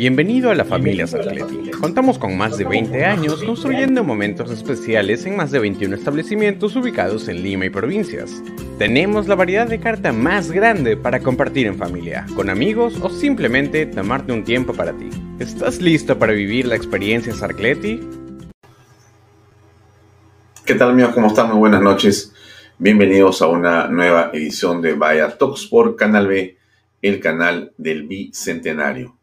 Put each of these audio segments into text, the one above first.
Bienvenido a la familia Sarcleti. Contamos con más de 20 años construyendo momentos especiales en más de 21 establecimientos ubicados en Lima y provincias. Tenemos la variedad de carta más grande para compartir en familia, con amigos o simplemente tomarte un tiempo para ti. ¿Estás listo para vivir la experiencia Sarcleti? ¿Qué tal amigos? ¿Cómo están? Muy buenas noches. Bienvenidos a una nueva edición de Vaya Talks por Canal B, el canal del Bicentenario.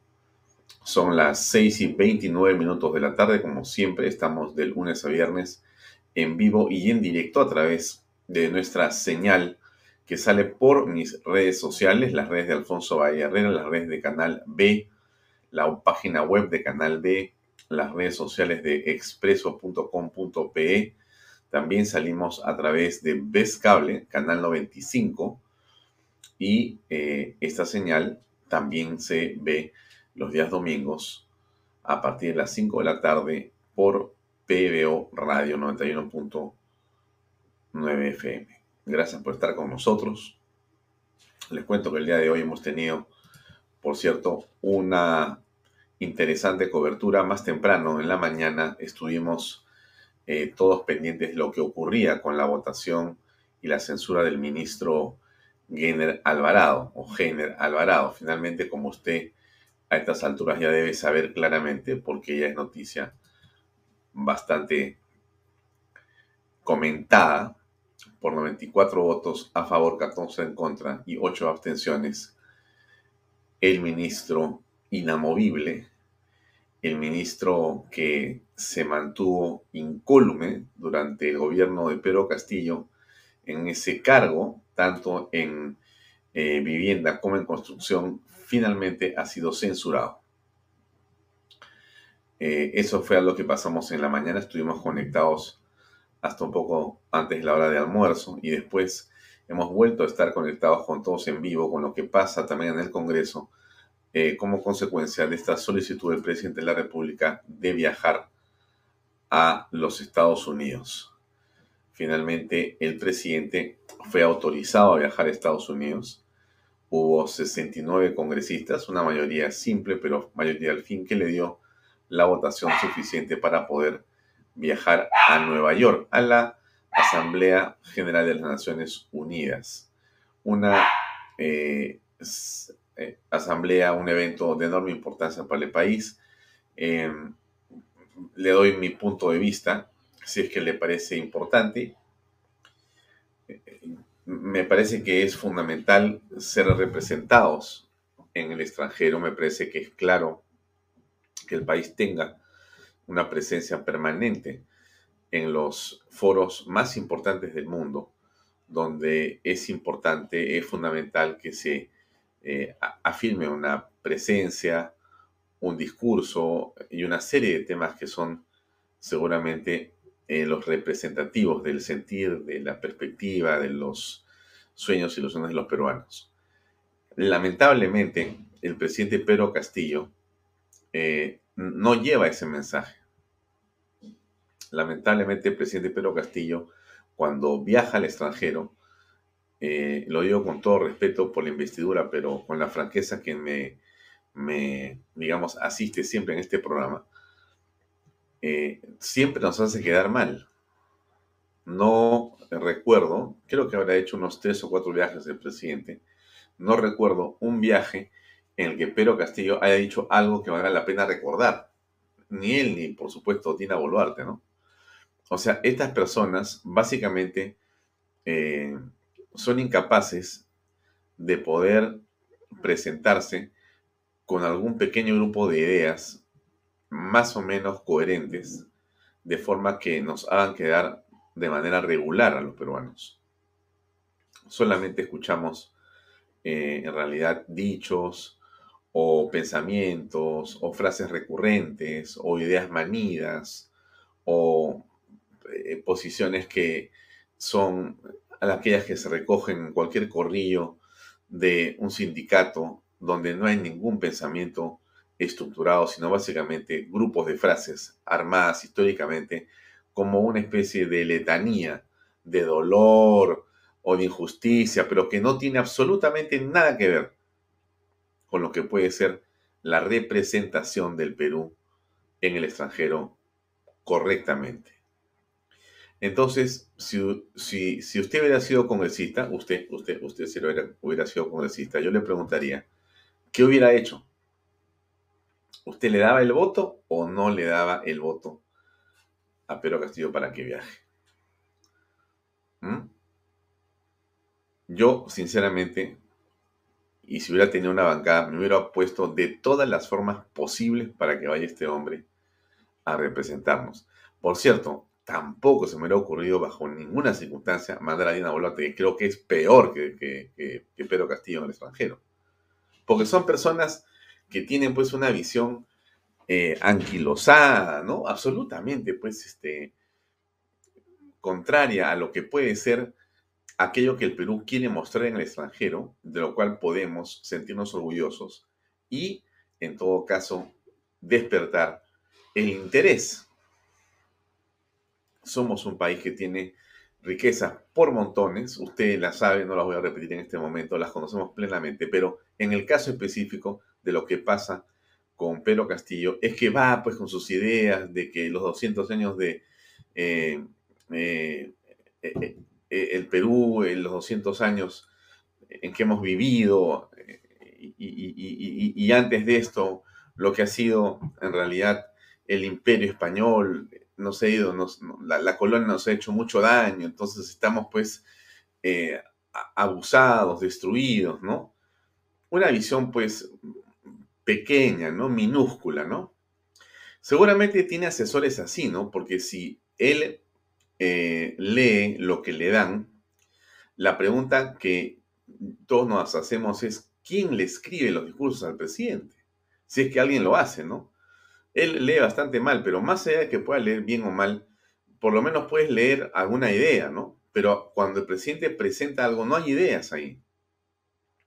Son las 6 y 29 minutos de la tarde, como siempre estamos de lunes a viernes en vivo y en directo a través de nuestra señal que sale por mis redes sociales, las redes de Alfonso Valle Herrera, las redes de Canal B, la página web de Canal B, las redes sociales de expreso.com.pe. También salimos a través de Best Cable, Canal 95, y eh, esta señal también se ve los días domingos a partir de las 5 de la tarde por PBO Radio 91.9 FM. Gracias por estar con nosotros. Les cuento que el día de hoy hemos tenido, por cierto, una interesante cobertura. Más temprano en la mañana estuvimos eh, todos pendientes de lo que ocurría con la votación y la censura del ministro Gener Alvarado o Gener Alvarado. Finalmente, como usted a estas alturas ya debe saber claramente, porque ya es noticia bastante comentada, por 94 votos a favor, 14 en contra y 8 abstenciones, el ministro inamovible, el ministro que se mantuvo incólume durante el gobierno de Pedro Castillo en ese cargo, tanto en eh, vivienda como en construcción, finalmente ha sido censurado. Eh, eso fue a lo que pasamos en la mañana. Estuvimos conectados hasta un poco antes de la hora de almuerzo y después hemos vuelto a estar conectados con todos en vivo, con lo que pasa también en el Congreso, eh, como consecuencia de esta solicitud del presidente de la República de viajar a los Estados Unidos. Finalmente, el presidente fue autorizado a viajar a Estados Unidos hubo 69 congresistas, una mayoría simple, pero mayoría al fin, que le dio la votación suficiente para poder viajar a Nueva York, a la Asamblea General de las Naciones Unidas. Una eh, eh, asamblea, un evento de enorme importancia para el país. Em, le doy mi punto de vista, si es que le parece importante me parece que es fundamental ser representados en el extranjero. Me parece que es claro que el país tenga una presencia permanente en los foros más importantes del mundo, donde es importante, es fundamental que se eh, afirme una presencia, un discurso y una serie de temas que son seguramente eh, los representativos del sentir, de la perspectiva, de los sueños y ilusiones de los peruanos. Lamentablemente, el presidente Pedro Castillo eh, no lleva ese mensaje. Lamentablemente, el presidente Pedro Castillo, cuando viaja al extranjero, eh, lo digo con todo respeto por la investidura, pero con la franqueza que me, me digamos, asiste siempre en este programa, eh, siempre nos hace quedar mal. No recuerdo, creo que habrá hecho unos tres o cuatro viajes el presidente, no recuerdo un viaje en el que Pedro Castillo haya dicho algo que valga la pena recordar. Ni él, ni por supuesto Dina Boluarte, ¿no? O sea, estas personas básicamente eh, son incapaces de poder presentarse con algún pequeño grupo de ideas más o menos coherentes, de forma que nos hagan quedar de manera regular a los peruanos. Solamente escuchamos eh, en realidad dichos o pensamientos o frases recurrentes o ideas manidas o eh, posiciones que son aquellas que se recogen en cualquier corrillo de un sindicato donde no hay ningún pensamiento estructurado, sino básicamente grupos de frases armadas históricamente como una especie de letanía de dolor o de injusticia, pero que no tiene absolutamente nada que ver con lo que puede ser la representación del Perú en el extranjero correctamente. Entonces, si, si, usted hubiera sido congresista, usted, usted, usted si hubiera, hubiera sido congresista, yo le preguntaría, ¿qué hubiera hecho? ¿Usted le daba el voto o no le daba el voto a Pedro Castillo para que viaje? ¿Mm? Yo, sinceramente, y si hubiera tenido una bancada, me hubiera puesto de todas las formas posibles para que vaya este hombre a representarnos. Por cierto, tampoco se me hubiera ocurrido bajo ninguna circunstancia mandar a Dina Boluarte, que creo que es peor que, que, Pedro Castillo en el extranjero. Porque son personas que tienen pues una visión eh, anquilosada, ¿no? Absolutamente, pues, este, contraria a lo que puede ser aquello que el Perú quiere mostrar en el extranjero, de lo cual podemos sentirnos orgullosos y, en todo caso, despertar el interés somos un país que tiene riquezas por montones, usted las sabe, no las voy a repetir en este momento, las conocemos plenamente, pero en el caso específico de lo que pasa con Pedro Castillo, es que va pues con sus ideas de que los 200 años de eh, eh, eh, el Perú, en los 200 años en que hemos vivido, y antes de esto, lo que ha sido en realidad el imperio español, nos ha ido, la, colonia nos ha hecho mucho daño, entonces estamos pues abusados, destruidos, ¿no? Una visión pues pequeña, ¿no? Minúscula, ¿no? Seguramente tiene asesores así, ¿no? Porque si él eh, lee lo que le dan, la pregunta que todos nos hacemos es, ¿quién le escribe los discursos al presidente? Si es que alguien lo hace, ¿no? Él lee bastante mal, pero más allá de que pueda leer bien o mal, por lo menos puedes leer alguna idea, ¿no? Pero cuando el presidente presenta algo, no hay ideas ahí.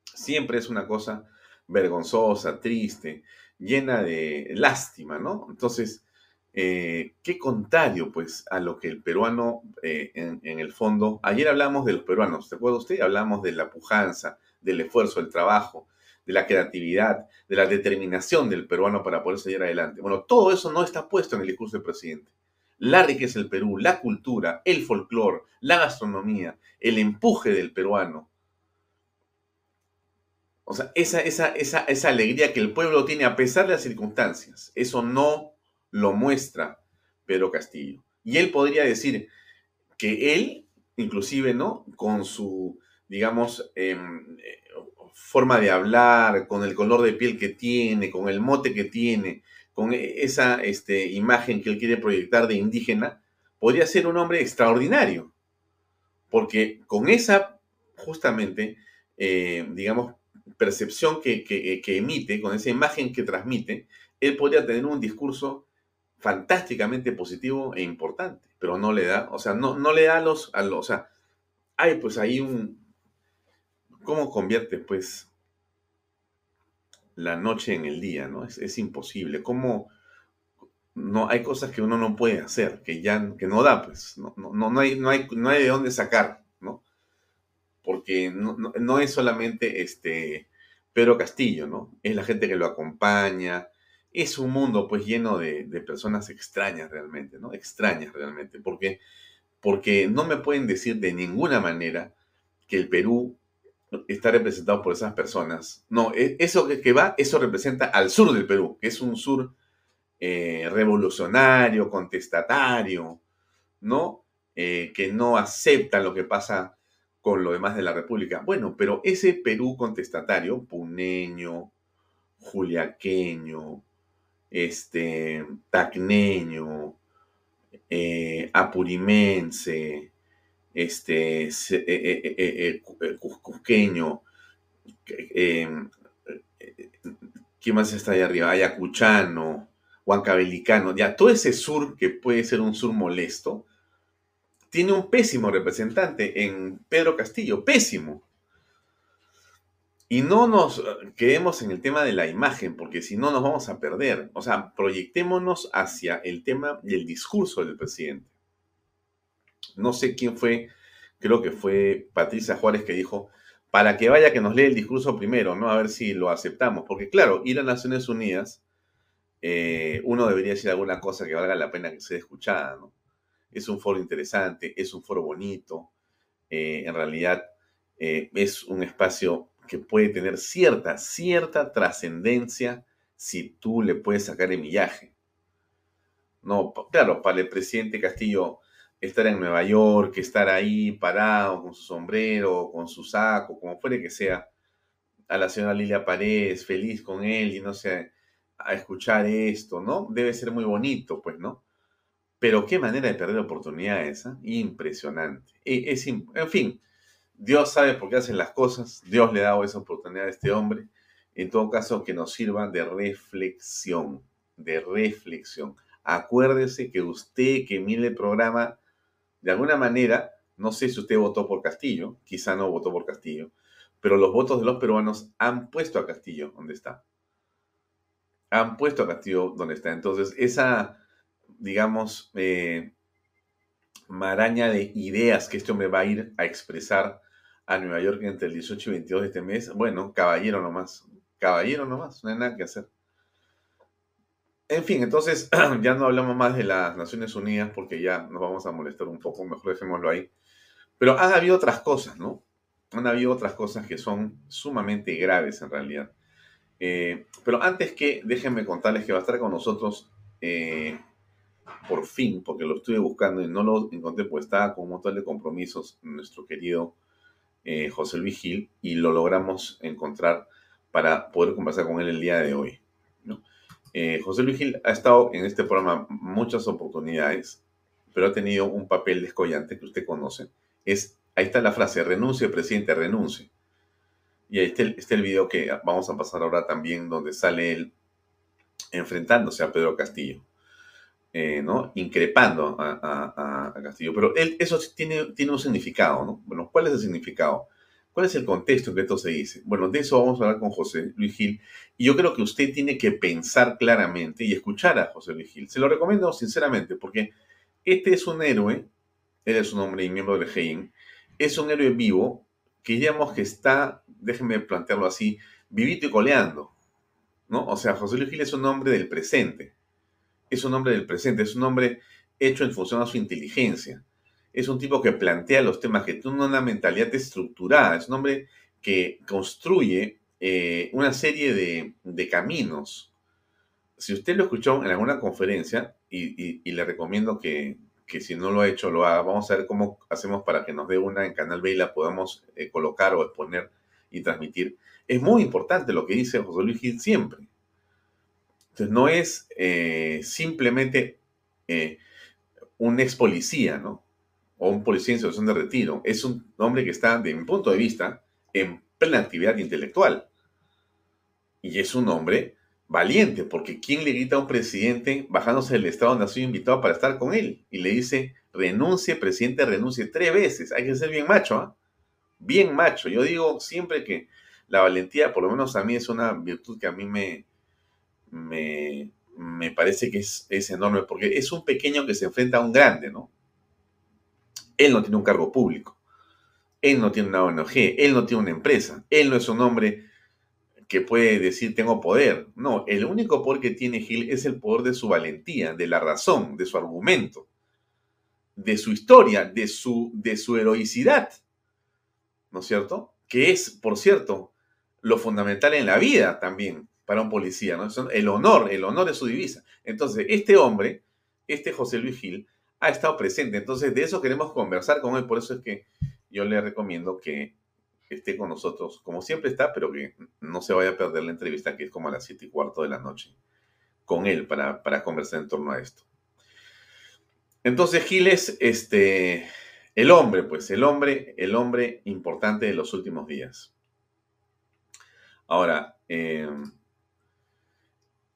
Siempre es una cosa vergonzosa, triste, llena de lástima, ¿no? Entonces, eh, qué contrario, pues, a lo que el peruano, eh, en, en, el fondo, ayer hablamos de los peruanos, ¿te acuerda usted? Hablamos de la pujanza, del esfuerzo, del trabajo, de la creatividad, de la determinación del peruano para poder seguir adelante. Bueno, todo eso no está puesto en el discurso del presidente. La riqueza del Perú, la cultura, el folclore, la gastronomía, el empuje del peruano. O sea, esa, esa, esa, esa alegría que el pueblo tiene a pesar de las circunstancias, eso no lo muestra Pedro Castillo. Y él podría decir que él, inclusive, ¿no? Con su, digamos, em, forma de hablar, con el color de piel que tiene, con el mote que tiene, con e, esa este, imagen que él quiere proyectar de indígena, podría ser un hombre extraordinario. Porque con esa, justamente, eh, digamos, percepción que, que, emite, con esa imagen que transmite, él podría tener un discurso fantásticamente positivo e importante, pero no le da, o sea, no, no le da a los, a los, o sea, hay pues ahí un, ¿Cómo convierte, pues, la noche en el día, ¿no? Es, imposible. ¿Cómo no hay cosas que uno no puede hacer, que ya que no da, pues, no, no, no, hay, no, hay, no hay de dónde sacar, Porque no, es solamente este Pedro Castillo, ¿no? Es la gente que lo acompaña, es un mundo pues lleno de, de, personas extrañas realmente, ¿no? Extrañas realmente, porque, porque no me pueden decir de ninguna manera que el Perú está representado por esas personas. No, e, eso que va, eso representa al sur del Perú, que es un sur eh, revolucionario, contestatario, ¿no? Eh, que no acepta lo que pasa con lo demás de la República. Bueno, pero ese Perú contestatario, puneño, juliaqueño, este, tacneño, eh, apurimense, este, eh, cusqueño, ¿quién más está ahí arriba? Ayacuchano, huancabelicano, ya todo ese sur que puede ser un sur molesto, tiene un pésimo representante en Pedro Castillo, pésimo. Y no nos quedemos en el tema de la imagen, porque si no nos vamos a perder. O sea, proyectémonos hacia el tema y el discurso del presidente. No sé quién fue, creo que fue Patricia Juárez que dijo, para que vaya que nos lee el discurso primero, ¿no? A ver si lo aceptamos. Porque claro, ir a Naciones Unidas, eh, uno debería decir alguna cosa que valga la pena que sea escuchada, ¿no? Es un foro interesante, es un foro bonito, eh, en realidad eh, es un espacio que puede tener cierta, cierta trascendencia si tú le puedes sacar el millaje. No, claro, para el presidente Castillo estar en Nueva York, estar ahí parado con su sombrero, con su saco, como fuere que sea, a la señora Lilia Paredes, feliz con él y no sé, a escuchar esto, ¿no? Debe ser muy bonito, pues, ¿no? Pero qué manera de perder oportunidades, esa, impresionante. Es, en fin, Dios sabe por qué hacen las cosas, Dios le ha dado esa oportunidad a este hombre. En todo caso, que nos sirva de reflexión, de reflexión. Acuérdese que usted que mire el programa, de alguna manera, no sé si usted votó por Castillo, quizá no votó por Castillo, pero los votos de los peruanos han puesto a Castillo donde está. Han puesto a Castillo donde está. Entonces, esa digamos, eh, maraña de ideas que este hombre va a ir a expresar a Nueva York entre el 18 y 22 de este mes, bueno, caballero nomás, caballero nomás, no hay nada que hacer. En fin, entonces ya no hablamos más de las Naciones Unidas porque ya nos vamos a molestar un poco, mejor dejémoslo ahí. Pero han habido otras cosas, ¿no? Han habido otras cosas que son sumamente graves en realidad. Eh, pero antes que déjenme contarles que va a estar con nosotros eh, por fin, porque lo estuve buscando y no lo encontré, pues estaba con un montón de compromisos nuestro querido eh, José Luis Gil y lo logramos encontrar para poder conversar con él el día de hoy. Eh, José Luis Gil ha estado en este programa muchas oportunidades, pero ha tenido un papel descollante que usted conoce. Es, ahí está la frase, renuncie, presidente, renuncie. Y ahí está está el video que vamos a pasar ahora también, donde sale él enfrentándose a Pedro Castillo. Eh, ¿no? increpando a, Castillo. Pero eso tiene, tiene un significado, ¿no? Bueno, ¿cuál es el significado? ¿Cuál es el contexto en que esto se dice? Bueno, de eso vamos a hablar con José Luis Gil. Y yo creo que usted tiene que pensar claramente y escuchar a José Luis Gil. Se lo recomiendo sinceramente porque este es un héroe, él es un hombre y miembro del GEIN, es un héroe vivo que digamos que está, déjenme plantearlo así, vivito y coleando, ¿no? O sea, José Luis Gil es un hombre del presente es un hombre del presente, es un hombre hecho en función a su inteligencia. Es un tipo que plantea los temas, que tiene una mentalidad estructurada, es un hombre que construye eh, una serie de, caminos. Si usted lo escuchó en alguna conferencia, y, le recomiendo que, si no lo ha hecho lo haga, vamos a ver cómo hacemos para que nos dé una en Canal B y la podamos eh, colocar o exponer y transmitir. Es muy importante lo que dice José Luis Gil siempre. Entonces no es eh, simplemente eh, un ex policía, ¿no? O un policía en situación de retiro. Es un hombre que está, de mi punto de vista, en plena actividad intelectual. Y es un hombre valiente, porque ¿quién le grita a un presidente bajándose del Estado donde ha sido invitado para estar con él? Y le dice, renuncie, presidente, renuncie tres veces. Hay que ser bien macho, ¿ah? Bien macho. Yo digo siempre que la valentía, por lo menos a mí, es una virtud que a mí me, me, parece que es, enorme, porque es un pequeño que se enfrenta a un grande, ¿no? Él no tiene un cargo público, él no tiene una ONG, él no tiene una empresa, él no es un hombre que puede decir tengo poder. No, el único poder que tiene Gil es el poder de su valentía, de la razón, de su argumento, de su historia, de su, de su heroicidad. ¿No es cierto? que es, por cierto, lo fundamental en la vida también para un policía, ¿no? El honor, el honor es su divisa. Entonces, este hombre, este José Luis Gil, ha estado presente. Entonces, de eso queremos conversar con él. Por eso es que yo le recomiendo que esté con nosotros, como siempre está, pero que no se vaya a perder la entrevista, que es como a las siete y cuarto de la noche, con él para, para conversar en torno a esto. Entonces, Gil es este, el hombre, pues, el hombre, el hombre importante de los últimos días. Ahora, em,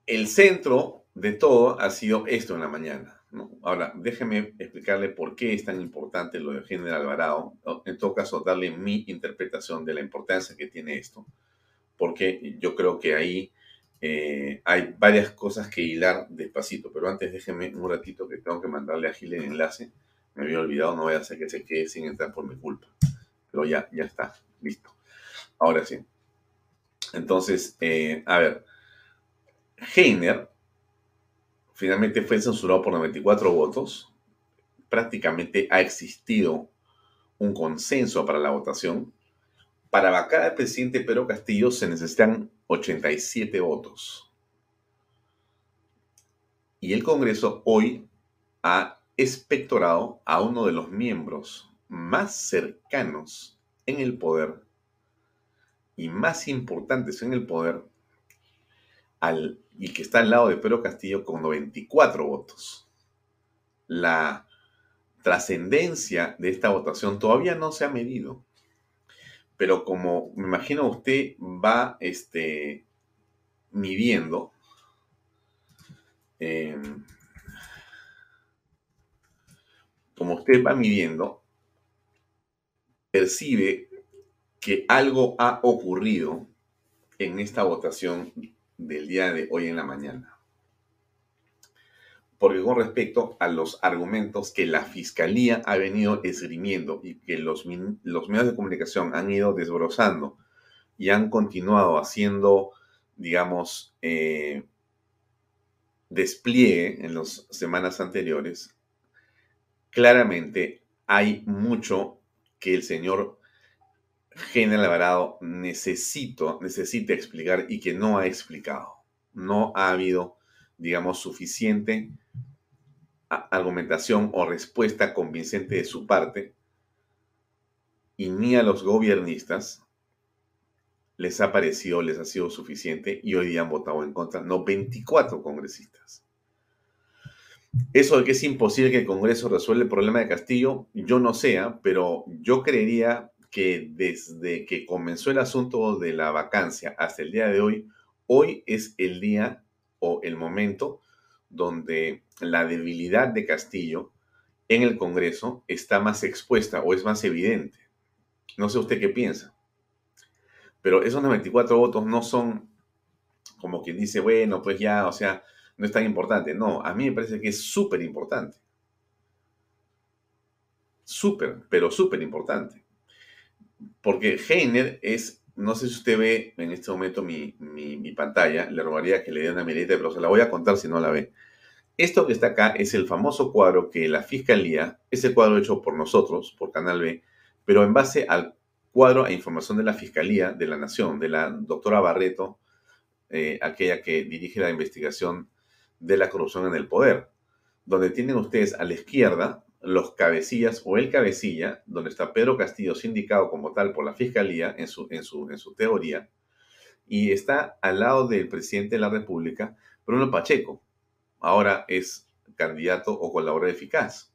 el centro de todo ha sido esto en la mañana. Ahora, déjeme explicarle por qué es tan importante lo de General Alvarado. En todo caso, darle mi interpretación de la importancia que tiene esto. Porque yo creo que ahí eh, hay varias cosas que hilar despacito. Pero antes déjeme un ratito que tengo que mandarle a Gil el enlace. Me había olvidado, no voy a hacer que se quede sin entrar por mi culpa. Pero ya, ya está, listo. Ahora sí. Entonces, eh, a ver, Heiner finalmente fue censurado por 94 votos. Prácticamente ha existido un consenso para la votación. Para vacar al presidente Pedro Castillo se necesitan 87 votos. Y el Congreso hoy ha espectorado a uno de los miembros más cercanos en el poder y más importantes en el poder al y que está al lado de Pedro Castillo con 94 votos. La trascendencia de esta votación todavía no se ha medido, pero como me imagino usted va este, midiendo, em, como usted va midiendo, percibe que algo ha ocurrido en esta votación del día de hoy en la mañana. Porque con respecto a los argumentos que la Fiscalía ha venido esgrimiendo y que los, los medios de comunicación han ido desbrozando y han continuado haciendo, digamos, eh, despliegue en las semanas anteriores, claramente hay mucho que el señor General Alvarado necesito, necesita explicar y que no ha explicado. No ha habido, digamos, suficiente argumentación o respuesta convincente de su parte y ni a los gobiernistas les ha parecido, les ha sido suficiente y hoy día han votado en contra, no 24 congresistas. Eso de que es imposible que el Congreso resuelva el problema de Castillo, yo no sé, ¿ah? pero yo creería que desde que comenzó el asunto de la vacancia hasta el día de hoy, hoy es el día o el momento donde la debilidad de Castillo en el Congreso está más expuesta o es más evidente. No sé usted qué piensa. Pero esos 94 votos no son como quien dice, bueno, pues ya, o sea, no es tan importante. No, a mí me parece que es súper importante. Súper, pero súper importante porque Heiner es, no sé si usted ve en este momento mi, pantalla, le robaría que le dé una mirita, pero se la voy a contar si no la ve. Esto que está acá es el famoso cuadro que la Fiscalía, ese cuadro hecho por nosotros, por Canal B, pero en base al cuadro a información de la Fiscalía de la Nación, de la doctora Barreto, eh, aquella que dirige la investigación de la corrupción en el poder, donde tienen ustedes a la izquierda los cabecillas o el cabecilla, donde está Pedro Castillo sindicado como tal por la Fiscalía en su, en su, en su teoría, y está al lado del presidente de la República, Bruno Pacheco. Ahora es candidato o colaborador eficaz.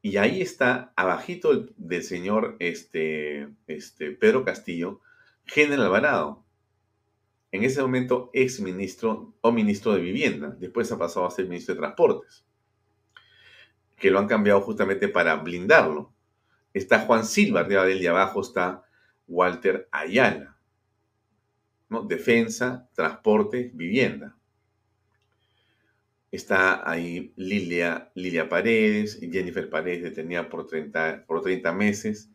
Y ahí está, abajito del, señor este, este, Pedro Castillo, General Alvarado. En ese momento ex ministro o ministro de Vivienda. Después ha pasado a ser ministro de Transportes que lo han cambiado justamente para blindarlo. Está Juan Silva, arriba de él y abajo está Walter Ayala. ¿no? Defensa, transporte, vivienda. Está ahí Lilia, Lilia Paredes, Jennifer Paredes detenida por 30, por 30 meses.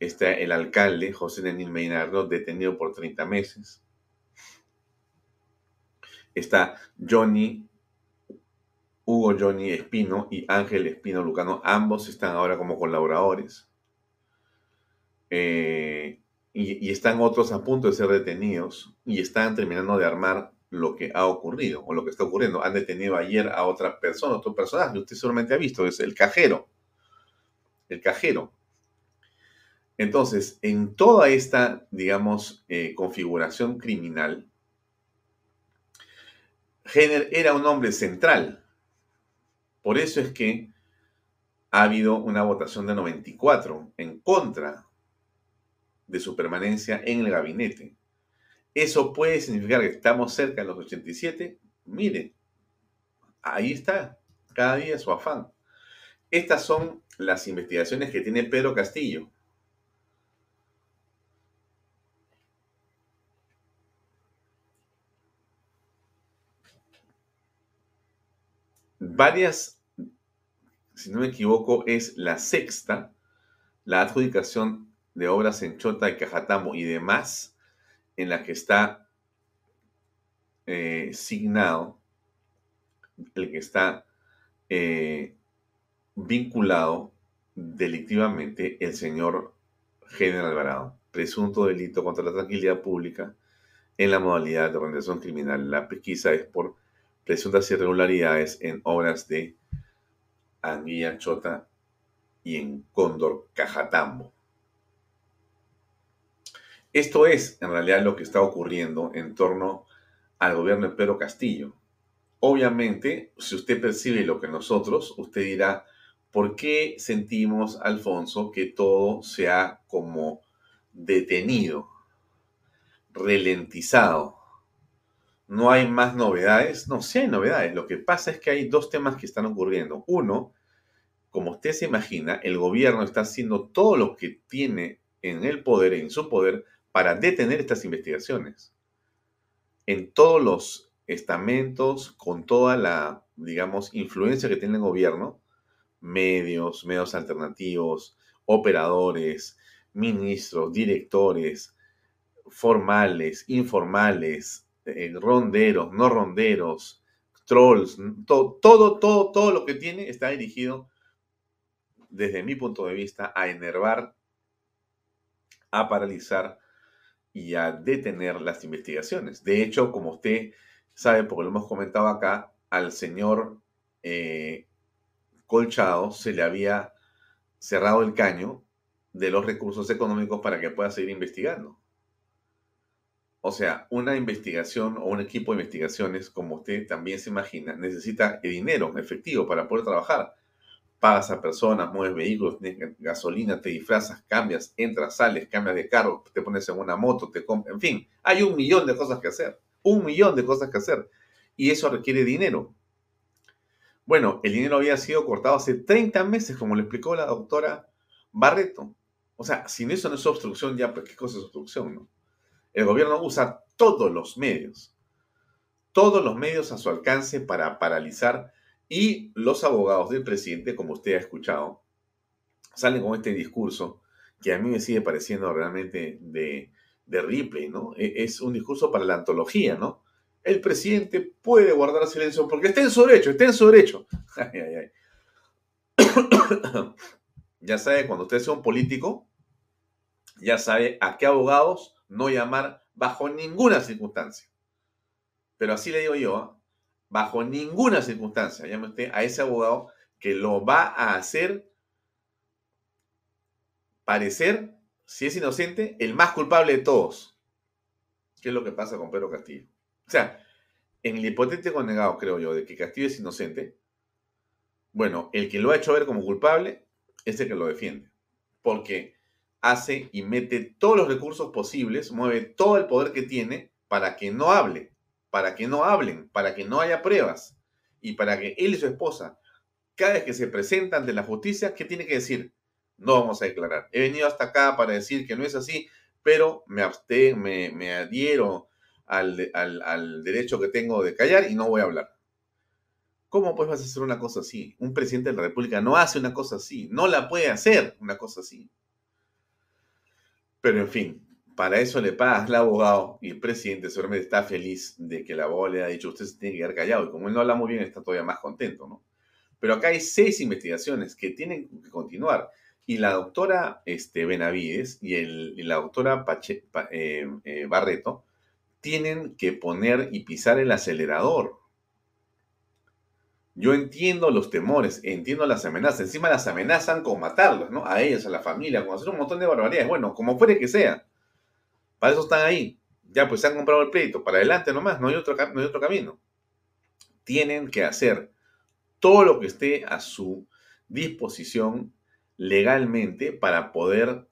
Está el alcalde, José Denis Meinardo, detenido por 30 meses. Está Johnny Hugo Johnny Espino y Ángel Espino Lucano, ambos están ahora como colaboradores. Eh, y, están otros a punto de ser detenidos y están terminando de armar lo que ha ocurrido o lo que está ocurriendo. Han detenido ayer a otra persona, otro personaje, usted seguramente ha visto, es el cajero. El cajero. Entonces, en toda esta, digamos, eh, configuración criminal, Jenner era un hombre central. Por eso es que ha habido una votación de 94 en contra de su permanencia en el gabinete. Eso puede significar que estamos cerca de los 87. Mire, ahí está, cada día su afán. Estas son las investigaciones que tiene Pedro Castillo. Varias, si no me equivoco, es la sexta, la adjudicación de obras en Chota y Cajatamo y demás, en la que está eh, signado, el que está eh, vinculado delictivamente el señor General Alvarado, presunto delito contra la tranquilidad pública en la modalidad de organización criminal. La pesquisa es por presuntas irregularidades en obras de Anguilla Chota y en Cóndor Cajatambo. Esto es en realidad lo que está ocurriendo en torno al gobierno de Pedro Castillo. Obviamente, si usted percibe lo que nosotros, usted dirá, ¿por qué sentimos, Alfonso, que todo se ha como detenido, ralentizado? ¿No hay más novedades? No, sí hay novedades. Lo que pasa es que hay dos temas que están ocurriendo. Uno, como usted se imagina, el gobierno está haciendo todo lo que tiene en el poder, en su poder, para detener estas investigaciones. En todos los estamentos, con toda la, digamos, influencia que tiene el gobierno, medios, medios alternativos, operadores, ministros, directores, formales, informales, eh, ronderos, no ronderos, trolls, todo, todo, todo, todo lo que tiene está dirigido, desde mi punto de vista, a enervar, a paralizar y a detener las investigaciones. De hecho, como usted sabe, porque lo hemos comentado acá, al señor eh, Colchado se le había cerrado el caño de los recursos económicos para que pueda seguir investigando. O sea, una investigación o un equipo de investigaciones, como usted también se imagina, necesita dinero efectivo para poder trabajar pagas a personas, mueves vehículos, gasolina, te disfrazas, cambias, entras, sales, cambias de carro, te pones en una moto, te compras, en fin, hay un millón de cosas que hacer, un millón de cosas que hacer. Y eso requiere dinero. Bueno, el dinero había sido cortado hace 30 meses, como le explicó la doctora Barreto. O sea, si eso no es obstrucción, ya, pues, ¿qué cosa es obstrucción, no? El gobierno usa todos los medios, todos los medios a su alcance para paralizar y los abogados del presidente, como usted ha escuchado, salen con este discurso que a mí me sigue pareciendo realmente de, de Ripley, ¿no? E, es un discurso para la antología, ¿no? El presidente puede guardar silencio porque está en su derecho, está en su derecho. ya sabe, cuando usted sea un político, ya sabe a qué abogados no llamar bajo ninguna circunstancia. Pero así le digo yo, ¿ah? bajo ninguna circunstancia, llame usted a ese abogado que lo va a hacer parecer, si es inocente, el más culpable de todos. ¿Qué es lo que pasa con Pedro Castillo? O sea, en el hipotético negado, creo yo, de que Castillo es inocente, bueno, el que lo ha hecho ver como culpable es el que lo defiende. Porque hace y mete todos los recursos posibles, mueve todo el poder que tiene para que no hable para que no hablen, para que no haya pruebas y para que él y su esposa, cada vez que se presentan ante la justicia, ¿qué tiene que decir? No vamos a declarar. He venido hasta acá para decir que no es así, pero me, abste, me, me adhiero al, al, derecho que tengo de callar y no voy a hablar. ¿Cómo pues vas a hacer una cosa así? Un presidente de la República no hace una cosa así, no la puede hacer una cosa así. Pero en fin, para eso le pagas al abogado y el presidente seguramente está feliz de que el abogado le haya dicho usted se tiene que quedar callado y como él no habla muy bien está todavía más contento, ¿no? Pero acá hay seis investigaciones que tienen que continuar Y la doctora este, Benavides y, el, la doctora eh, eh, Barreto tienen que poner y pisar el acelerador. Yo entiendo los temores, entiendo las amenazas. Encima las amenazan con matarlos, ¿no? A ellos, a la familia, con hacer un montón de barbaridades. Bueno, como fuere que sea. Para eso están ahí. Ya, pues se han comprado el pleito. Para adelante nomás, no hay otro, no hay otro camino. Tienen que hacer todo lo que esté a su disposición legalmente para poder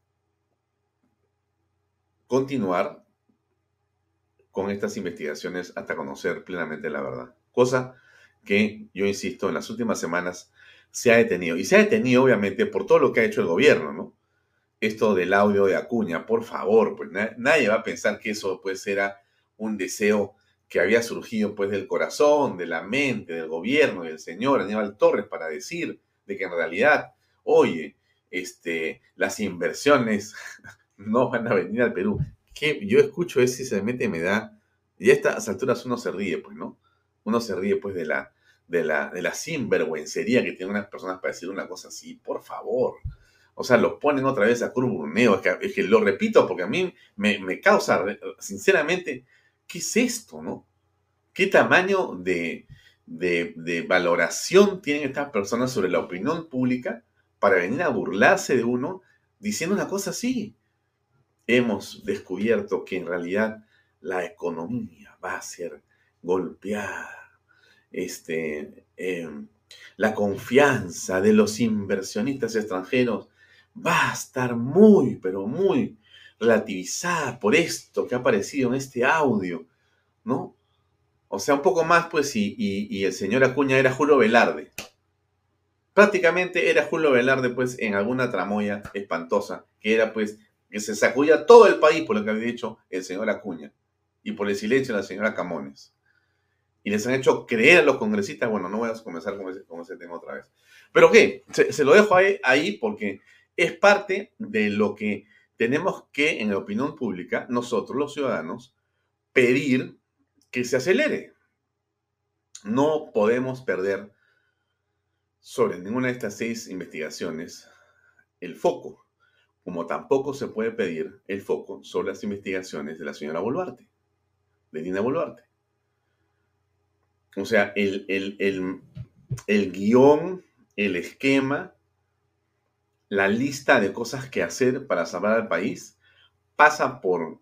continuar con estas investigaciones hasta conocer plenamente la verdad. Cosa que, yo insisto, en las últimas semanas se ha detenido. Y se ha detenido, obviamente, por todo lo que ha hecho el gobierno, ¿no? Esto del audio de Acuña, por favor, pues nadie va a pensar que eso pues era un deseo que había surgido pues del corazón, de la mente, del gobierno, del señor Aníbal Torres para decir de que en realidad, oye, este, las inversiones no van a venir al Perú. Que yo escucho eso y se mete me da, y a estas alturas uno se ríe, pues, ¿no? Uno se ríe pues de la, de la, de la sinvergüencería que tienen unas personas para decir una cosa así, por favor. O sea, los ponen otra vez a curburneo. Es que, lo repito porque a mí me, causa, sinceramente, ¿qué es esto, no? ¿Qué tamaño de, de, valoración tienen estas personas sobre la opinión pública para venir a burlarse de uno diciendo una cosa así? Hemos descubierto que en realidad la economía va a ser golpeada este, em, la confianza de los inversionistas extranjeros va a estar muy, pero muy relativizada por esto que ha aparecido en este audio, ¿no? O sea, un poco más, pues, y, y, el señor Acuña era Julio Velarde. Prácticamente era Julio Velarde, pues, en alguna tramoya espantosa, que era, pues, que se sacudía todo el país por lo que había dicho el señor Acuña y por el silencio de la señora Camones y les han hecho creer a los congresistas, bueno, no voy a comenzar con ese, tema otra vez. Pero ¿qué? Se, lo dejo ahí, ahí, porque es parte de lo que tenemos que, en la opinión pública, nosotros los ciudadanos, pedir que se acelere. No podemos perder sobre ninguna de estas seis investigaciones el foco, como tampoco se puede pedir el foco sobre las investigaciones de la señora Boluarte, de Dina Boluarte. O sea, el, el, guion, el esquema, la lista de cosas que hacer para salvar al país pasa por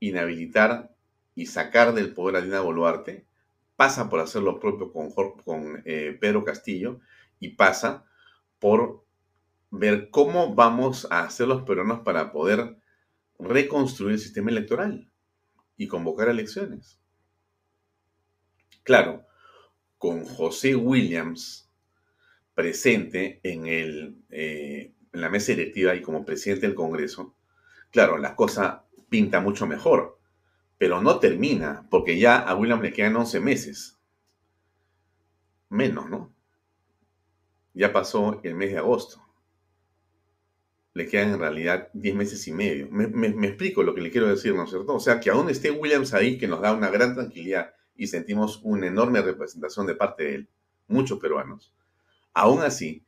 inhabilitar y sacar del poder a Dina Boluarte, pasa por hacer lo propio con, con eh, Pedro Castillo y pasa por ver cómo vamos a hacer los peruanos para poder reconstruir el sistema electoral y convocar elecciones. Claro, con José Williams presente eh, en la mesa directiva y como presidente del Congreso, claro, la cosa pinta mucho mejor, pero no termina, porque ya a Williams le quedan 11 meses. Menos, ¿no? Ya pasó el mes de agosto. Le quedan en realidad 10 meses y medio. Me, me explico lo que le quiero decir, ¿no es cierto? O sea, que aún esté Williams ahí, que nos da una gran tranquilidad, y sentimos una enorme representación de parte de él, muchos peruanos. Aún así,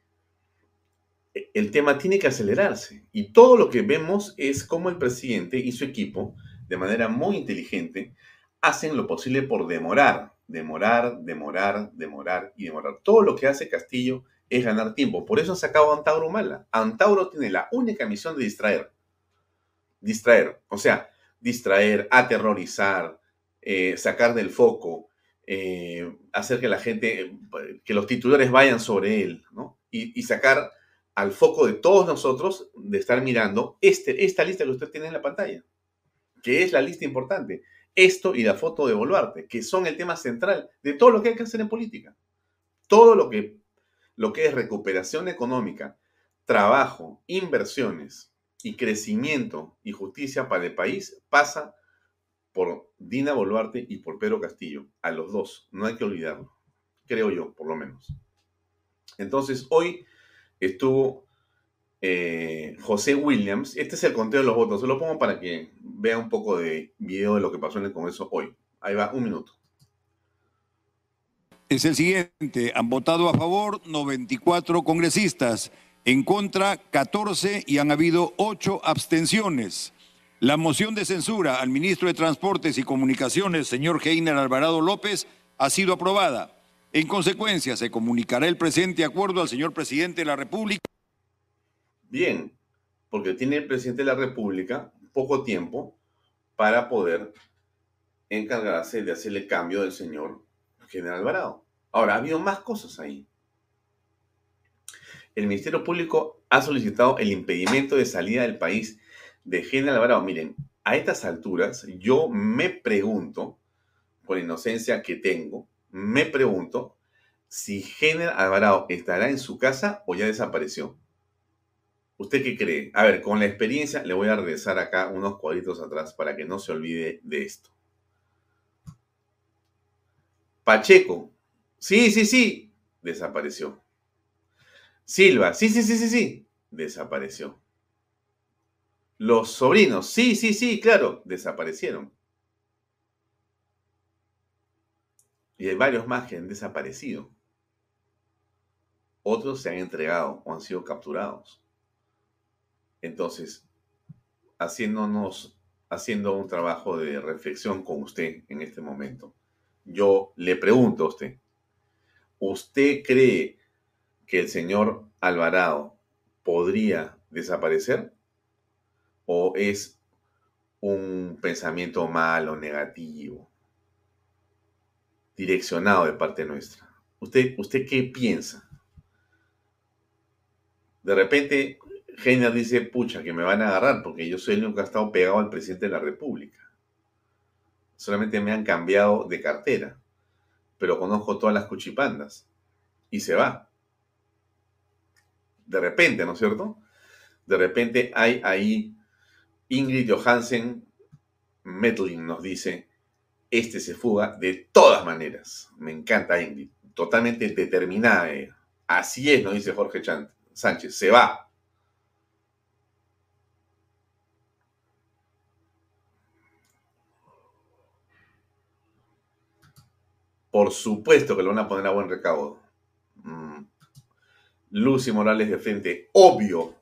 e, el tema tiene que acelerarse y todo lo que vemos es cómo el presidente y su equipo, de manera muy inteligente, hacen lo posible por demorar, demorar, demorar, demorar y demorar. Todo lo que hace Castillo es ganar tiempo. Por eso ha sacado a Antauro Mala. Antauro tiene la única misión de distraer. Distraer. O sea, distraer, aterrorizar, eh, sacar del foco, eh, hacer que la gente, que los titulares vayan sobre él. Y, sacar al foco de todos nosotros de estar mirando este, esta lista que usted tiene en la pantalla, que es la lista importante. Esto y la foto de Boluarte, que son el tema central de todo lo que hay que hacer en política. Todo lo que, lo que es recuperación económica, trabajo, inversiones y crecimiento y justicia para el país pasa por Dina Boluarte y por Pedro Castillo, a los dos, no hay que olvidarlo, creo yo, por lo menos. Entonces, hoy estuvo eh, José Williams, este es el conteo de los votos, se lo pongo para que vea un poco de video de lo que pasó en el Congreso hoy. Ahí va, un minuto. Es el siguiente, han votado a favor 94 congresistas, en contra 14 y han habido 8 abstenciones. La moción de censura al ministro de Transportes y Comunicaciones, señor Heiner Alvarado López, ha sido aprobada. En consecuencia, se comunicará el presente acuerdo al señor presidente de la República. Bien, porque tiene el presidente de la República poco tiempo para poder encargarse de hacerle cambio del señor general Alvarado. Ahora, ha habido más cosas ahí. El Ministerio Público ha solicitado el impedimento de salida del país de General Alvarado. Miren, a estas alturas yo me pregunto, la inocencia que tengo, me pregunto si General Alvarado estará en su casa o ya desapareció. ¿Usted qué cree? A ver, con la experiencia le voy a regresar acá unos cuadritos atrás para que no se olvide de esto. Pacheco, sí, sí, sí, desapareció. Silva, sí, sí, sí, sí, sí, desapareció. Los sobrinos, sí, sí, sí, claro, desaparecieron. Y hay varios más que han desaparecido. Otros se han entregado o han sido capturados. Entonces, haciéndonos, haciendo un trabajo de reflexión con usted en este momento, yo le pregunto a usted, ¿usted cree que el señor Alvarado podría desaparecer? ¿O es un pensamiento malo, negativo, direccionado de parte nuestra? ¿Usted, usted qué piensa? De repente, Genia dice, pucha, que me van a agarrar porque yo soy el único que ha estado pegado al presidente de la República. Solamente me han cambiado de cartera, pero conozco todas las cuchipandas. Y se va de repente, ¿no es cierto? De repente hay ahí Ingrid Johansen Medlin nos dice, este se fuga de todas maneras. Me encanta Ingrid, totalmente determinada. Así es, nos dice Jorge Sánchez, se va. Por supuesto que lo van a poner a buen recaudo. Lucy Morales de frente, obvio.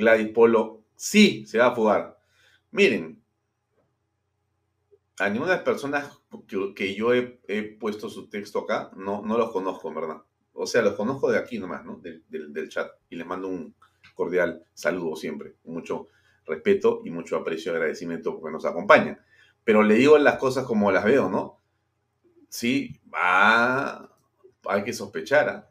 Gladys Polo, sí, se va a fugar. Miren, a ninguna de las personas que, yo he, puesto su texto acá, no, no los conozco, ¿verdad? O sea, los conozco de aquí nomás, ¿no? Del, del chat. Y les mando un cordial saludo siempre. Mucho respeto y mucho aprecio y agradecimiento porque nos acompañan. Pero le digo las cosas como las veo, ¿no? Sí, va hay que sospechar. ¿ah?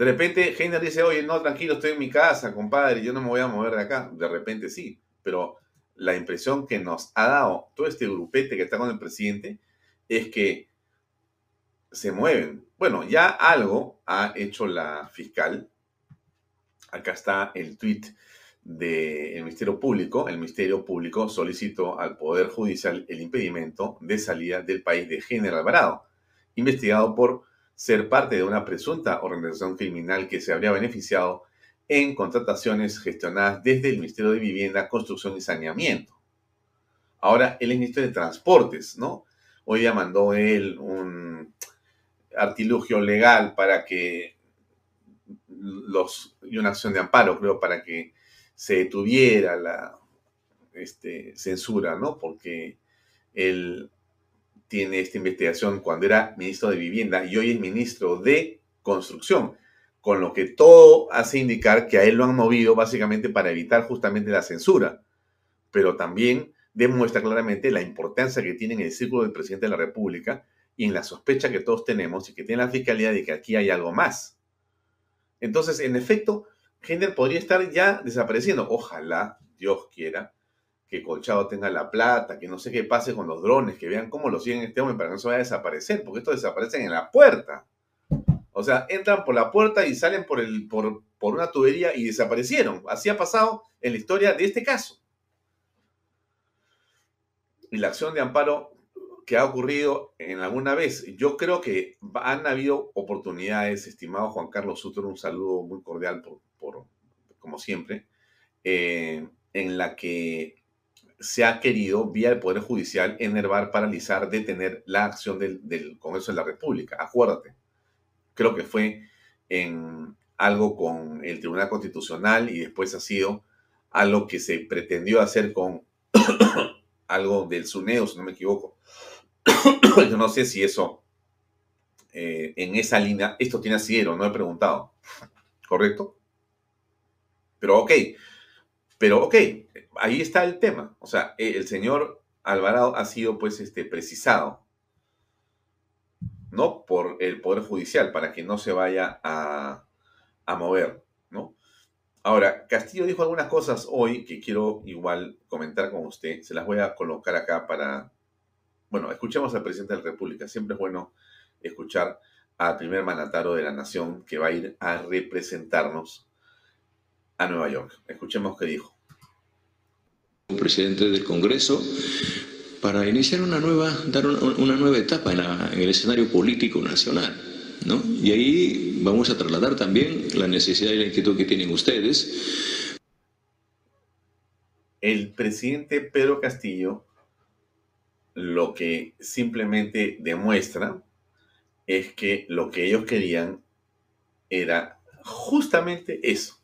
De repente, Heiner dice, oye, no, tranquilo, estoy en mi casa, compadre, yo no me voy a mover de acá. De repente sí, pero la impresión que nos ha dado todo este grupete que está con el presidente es que se mueven. Bueno, ya algo ha hecho la fiscal. Acá está el tweet del Ministerio Público. El Ministerio Público solicitó al Poder Judicial el impedimento de salida del país de General Alvarado investigado por ser parte de una presunta organización criminal que se habría beneficiado en contrataciones gestionadas desde el Ministerio de Vivienda, Construcción y Saneamiento. Ahora, él es ministro de Transportes, ¿no? Hoy ya mandó él un artilugio legal para que los, y una acción de amparo, creo, para que se detuviera la este, censura, ¿no? Porque él tiene esta investigación cuando era ministro de Vivienda y hoy es ministro de Construcción, con lo que todo hace indicar que a él lo han movido básicamente para evitar justamente la censura, pero también demuestra claramente la importancia que tiene en el círculo del presidente de la República y en la sospecha que todos tenemos y que tiene la fiscalía de que aquí hay algo más. Entonces, en efecto, Gender podría estar ya desapareciendo. Ojalá, Dios quiera, que Colchado tenga la plata, que no sé qué pase con los drones, que vean cómo lo siguen este hombre para que no se vaya a desaparecer, porque estos desaparecen en la puerta. O sea, entran por la puerta y salen por, el, por, por una tubería y desaparecieron. Así ha pasado en la historia de este caso. Y la acción de amparo que ha ocurrido en alguna vez, yo creo que han habido oportunidades, estimado Juan Carlos Sutor, un saludo muy cordial por, por como siempre, eh, en la que se ha querido, vía el Poder Judicial, enervar, paralizar, detener la acción del, Congreso de la República. Acuérdate, creo que fue en algo con el Tribunal Constitucional y después ha sido algo que se pretendió hacer con algo del SUNEO, si no me equivoco. Yo no sé si eso, eh, en esa línea, esto tiene asidero, no he preguntado. ¿Correcto? Pero ok, pero ok, ahí está el tema. O sea, el señor Alvarado ha sido pues este, precisado, ¿no? Por el Poder Judicial, para que no se vaya a, a mover, ¿no? Ahora, Castillo dijo algunas cosas hoy que quiero igual comentar con usted. Se las voy a colocar acá para... Bueno, escuchemos al presidente de la República. Siempre es bueno escuchar al primer mandatario de la nación que va a ir a representarnos a Nueva York. Escuchemos qué dijo. Presidente del Congreso para iniciar una nueva, dar una, nueva etapa en, en el escenario político nacional. ¿no? Y ahí vamos a trasladar también la necesidad y la inquietud que tienen ustedes. El presidente Pedro Castillo lo que simplemente demuestra es que lo que ellos querían era justamente eso,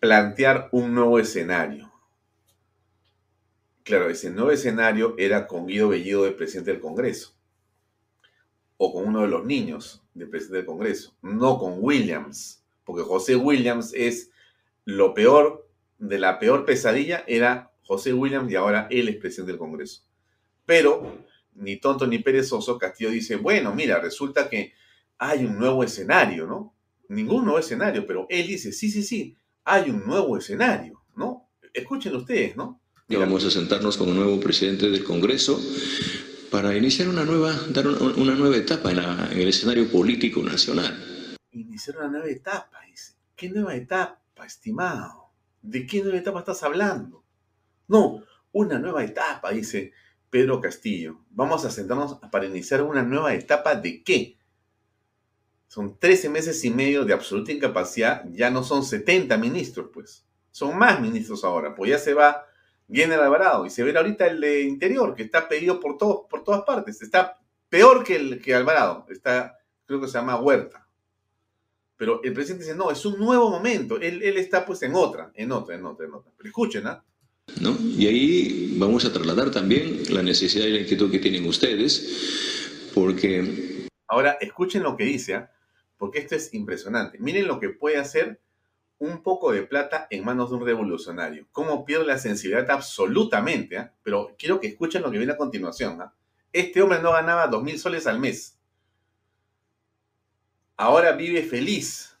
plantear un nuevo escenario. Claro, ese nuevo escenario era con Guido Bellido de presidente del Congreso o con uno de los niños del presidente del Congreso, no con Williams, porque José Williams es lo peor de la peor pesadilla, era José Williams y ahora él es presidente del Congreso. Pero ni tonto ni perezoso, Castillo dice, bueno, mira, resulta que hay un nuevo escenario, ¿no? Ningún nuevo escenario, pero él dice, sí, sí, sí, hay un nuevo escenario, ¿no? Escuchen ustedes, ¿no? Vamos a sentarnos con un nuevo presidente del Congreso para iniciar una nueva, dar una, nueva etapa en, el escenario político nacional. Iniciar una nueva etapa, dice. ¿Qué nueva etapa, estimado? ¿De qué nueva etapa estás hablando? No, una nueva etapa, dice Pedro Castillo. Vamos a sentarnos para iniciar una nueva etapa de qué? Son 13 meses y medio de absoluta incapacidad, ya no son 70 ministros, pues. Son más ministros ahora, pues ya se va el Alvarado y se ve ahorita el de interior que está pedido por, todos, por todas partes. Está peor que el que Alvarado. Está, creo que se llama Huerta. Pero el presidente dice, no, es un nuevo momento. Él, está pues en otra, en otra, en otra, en otra. Pero escuchen, ¿ah? ¿No? Y ahí vamos a trasladar también la necesidad y la inquietud que tienen ustedes, porque... Ahora, escuchen lo que dice, ¿ah? Porque esto es impresionante. Miren lo que puede hacer un poco de plata en manos de un revolucionario. ¿Cómo pierde la sensibilidad absolutamente? ¿ah? Pero quiero que escuchen lo que viene a continuación. ¿ah? Este hombre no ganaba dos mil soles al mes. Ahora vive feliz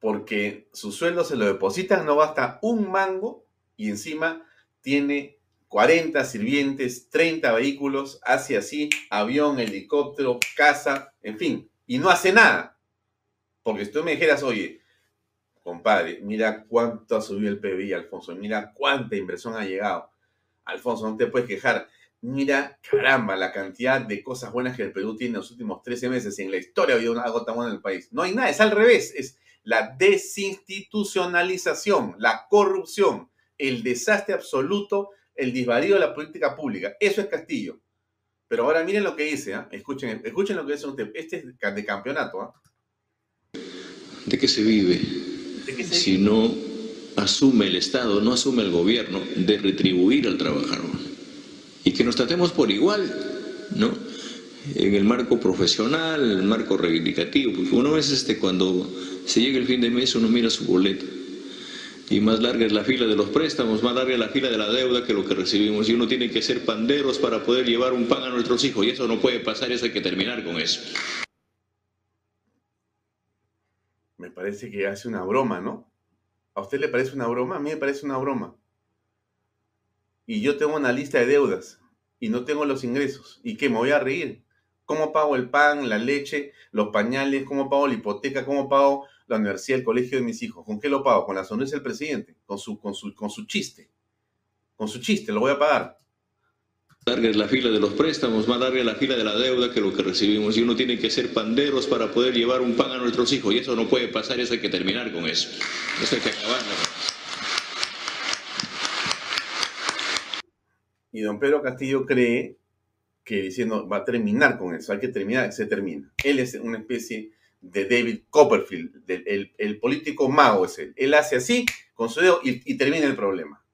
porque su sueldo se lo depositan, no basta un mango y encima tiene 40 sirvientes, 30 vehículos, hace así, avión, helicóptero, casa, en fin, y no hace nada. Porque si tú me dijeras, oye, compadre, mira cuánto ha subido el PBI, Alfonso, mira cuánta inversión ha llegado. Alfonso, no te puedes quejar. Mira, caramba, la cantidad de cosas buenas que el Perú tiene en los últimos 13 meses. En la historia ha habido algo tan bueno en el país. No hay nada, es al revés. Es la desinstitucionalización, la corrupción, el desastre absoluto, el disvarío de la política pública. Eso es Castillo. Pero ahora miren lo que dice, ¿ah? escuchen, escuchen lo que dice usted. Este es de campeonato. ¿ah? ¿De qué se vive? si no asume el Estado, no asume el gobierno de retribuir al trabajador. Y que nos tratemos por igual, ¿no? En el marco profesional, en el marco reivindicativo, porque uno es este cuando se llega el fin de mes uno mira su boleto y más larga es la fila de los préstamos, más larga es la fila de la deuda que lo que recibimos y uno tiene que ser panderos para poder llevar un pan a nuestros hijos y eso no puede pasar, eso hay que terminar con eso. me parece que hace una broma, ¿no? ¿A usted le parece una broma? A mí me parece una broma. Y yo tengo una lista de deudas y no tengo los ingresos. ¿Y qué? Me voy a reír. ¿Cómo pago el pan, la leche, los pañales? ¿Cómo pago la hipoteca? ¿Cómo pago la universidad, el colegio de mis hijos? ¿Con qué lo pago? Con la sonrisa del presidente, con su, con su, con su chiste. Con su chiste, lo voy a pagar larga es la fila de los préstamos, más larga es la fila de la deuda que lo que recibimos. Y uno tiene que ser panderos para poder llevar un pan a nuestros hijos. Y eso no puede pasar, eso hay que terminar con eso. Eso hay que acabarlo. Y don Pedro Castillo cree que diciendo va a terminar con eso, hay que terminar, se termina. Él es una especie de David Copperfield, el, político mago es él. Él hace así con su dedo y, termina el problema.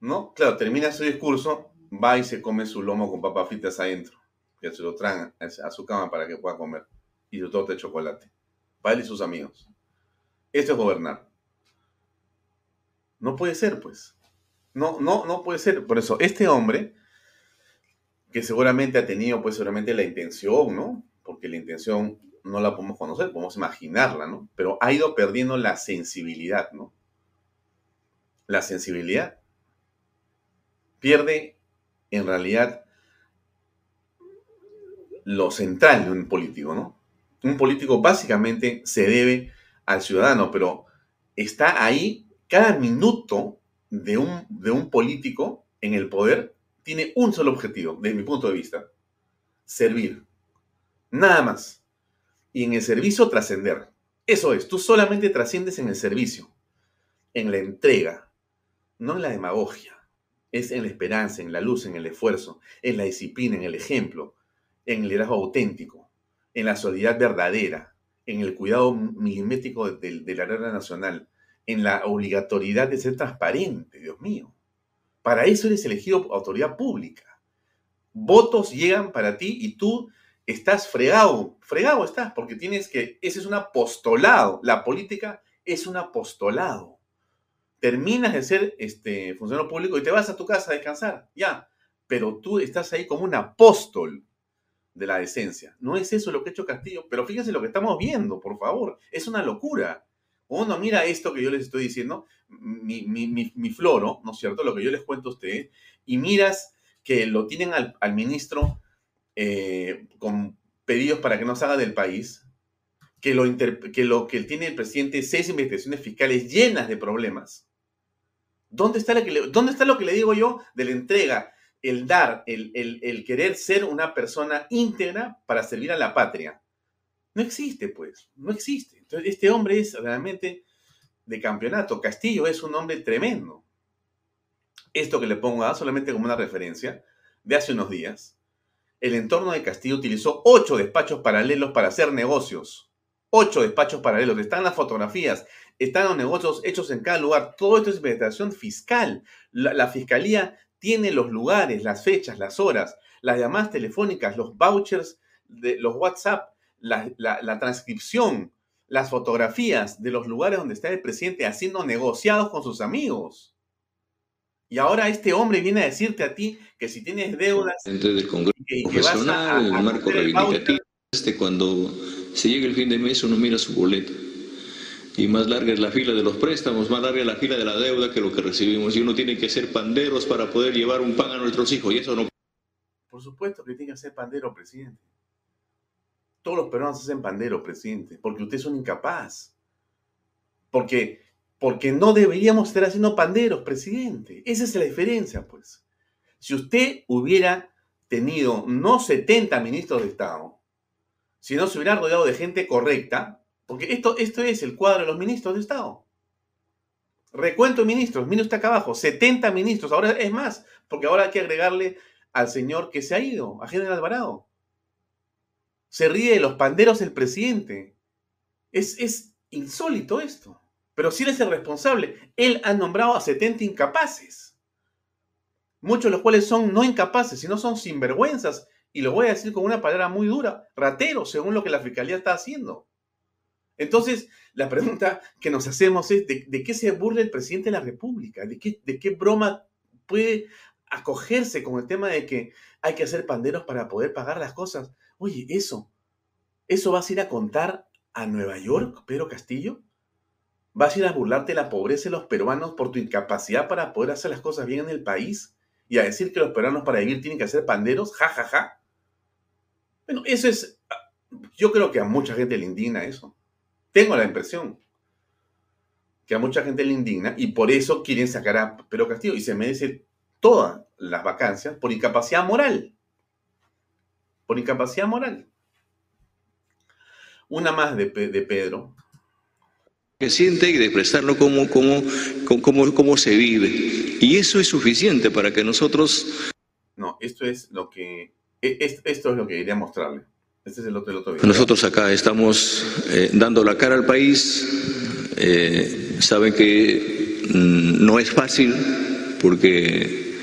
¿No? Claro, termina su discurso, va y se come su lomo con papas fritas adentro, que se lo traen a su cama para que pueda comer, y su torta de chocolate, para y sus amigos. Esto es gobernar. No puede ser, pues. No, no, no puede ser. Por eso, este hombre, que seguramente ha tenido, pues seguramente la intención, ¿no? Porque la intención no la podemos conocer, podemos imaginarla, ¿no? Pero ha ido perdiendo la sensibilidad, ¿no? La sensibilidad pierde en realidad lo central de un político, ¿no? Un político básicamente se debe al ciudadano, pero está ahí cada minuto de un, de un político en el poder tiene un solo objetivo, desde mi punto de vista, servir. Nada más. Y en el servicio trascender. Eso es, tú solamente trasciendes en el servicio, en la entrega, no en la demagogia. Es en la esperanza, en la luz, en el esfuerzo, en la disciplina, en el ejemplo, en el liderazgo auténtico, en la solidaridad verdadera, en el cuidado milimétrico de, la regla nacional, en la obligatoriedad de ser transparente, Dios mío. Para eso eres elegido autoridad pública. Votos llegan para ti y tú estás fregado, fregado estás, porque tienes que, ese es un apostolado, la política es un apostolado. Terminas de ser este, funcionario público y te vas a tu casa a descansar, ya, pero tú estás ahí como un apóstol de la decencia. No es eso lo que ha hecho Castillo, pero fíjense lo que estamos viendo, por favor, es una locura. Uno mira esto que yo les estoy diciendo, mi, mi, floro, ¿no es cierto? Lo que yo les cuento a ustedes, y miras que lo tienen al, al ministro eh, con pedidos para que no salga del país, que lo, que tiene el presidente seis investigaciones fiscales llenas de problemas. ¿Dónde está, lo que le, ¿Dónde está lo que le digo yo de la entrega? El dar, el, el querer ser una persona íntegra para servir a la patria. No existe, pues, no existe. Entonces, este hombre es realmente de campeonato. Castillo es un hombre tremendo. Esto que le pongo a solamente como una referencia de hace unos días, el entorno de Castillo utilizó ocho despachos paralelos para hacer negocios. Ocho despachos paralelos. Están las fotografías, están los negocios hechos en cada lugar. Todo esto es investigación fiscal. La, fiscalía tiene los lugares, las fechas, las horas, las llamadas telefónicas, los vouchers, los WhatsApp, la, la transcripción, las fotografías de los lugares donde está el presidente haciendo negociados con sus amigos. Y ahora este hombre viene a decirte a ti que si tienes deudas... del Congreso profesional, el marco reivindicativo, este, cuando se llega el fin de mes uno mira su boleto. Y más larga es la fila de los préstamos, más larga es la fila de la deuda que lo que recibimos. Y uno tiene que ser panderos para poder llevar un pan a nuestros hijos. Y eso no... Por supuesto que tiene que ser pandero, presidente. Todos los peruanos hacen pandero, presidente, porque usted es un incapaz. Porque porque no deberíamos estar haciendo panderos, presidente. Esa es la diferencia, pues. Si usted hubiera tenido no 70 ministros de Estado, sino se hubiera rodeado de gente correcta, porque esto, esto es el cuadro de los ministros de Estado. Recuento ministros, mire usted acá abajo, 70 ministros, ahora es más, porque ahora hay que agregarle al señor que se ha ido, a General Alvarado. Se ríe de los panderos el presidente. Es, es insólito esto. Pero si él es el responsable. Él ha nombrado a 70 incapaces. Muchos de los cuales son no incapaces, sino son sinvergüenzas. Y lo voy a decir con una palabra muy dura, rateros, según lo que la fiscalía está haciendo. Entonces, la pregunta que nos hacemos es, ¿de, qué se burla el presidente de la República? ¿De qué, ¿De qué broma puede acogerse con el tema de que hay que hacer panderos para poder pagar las cosas? Oye, eso, ¿eso vas a ir a contar a Nueva York, Pedro Castillo? ¿Vas a ir a burlarte de la pobreza de los peruanos por tu incapacidad para poder hacer las cosas bien en el país? ¿Y a decir que los peruanos para vivir tienen que hacer panderos? Ja, ja, ja. Bueno, eso es... Yo creo que a mucha gente le indigna eso. Tengo la impresión que a mucha gente le indigna y por eso quieren sacar a Pedro Castillo y se merece todas las vacancias por incapacidad moral. Por incapacidad moral. Una más de, de Pedro, que siente y de expresarlo como, como, como, como se vive. Y eso es suficiente para que nosotros... No, esto es lo que, e, esto es lo que quería mostrarle. Este es el otro, el otro video. Nosotros acá estamos eh, dando la cara al país. Eh, saben que mm, no es fácil porque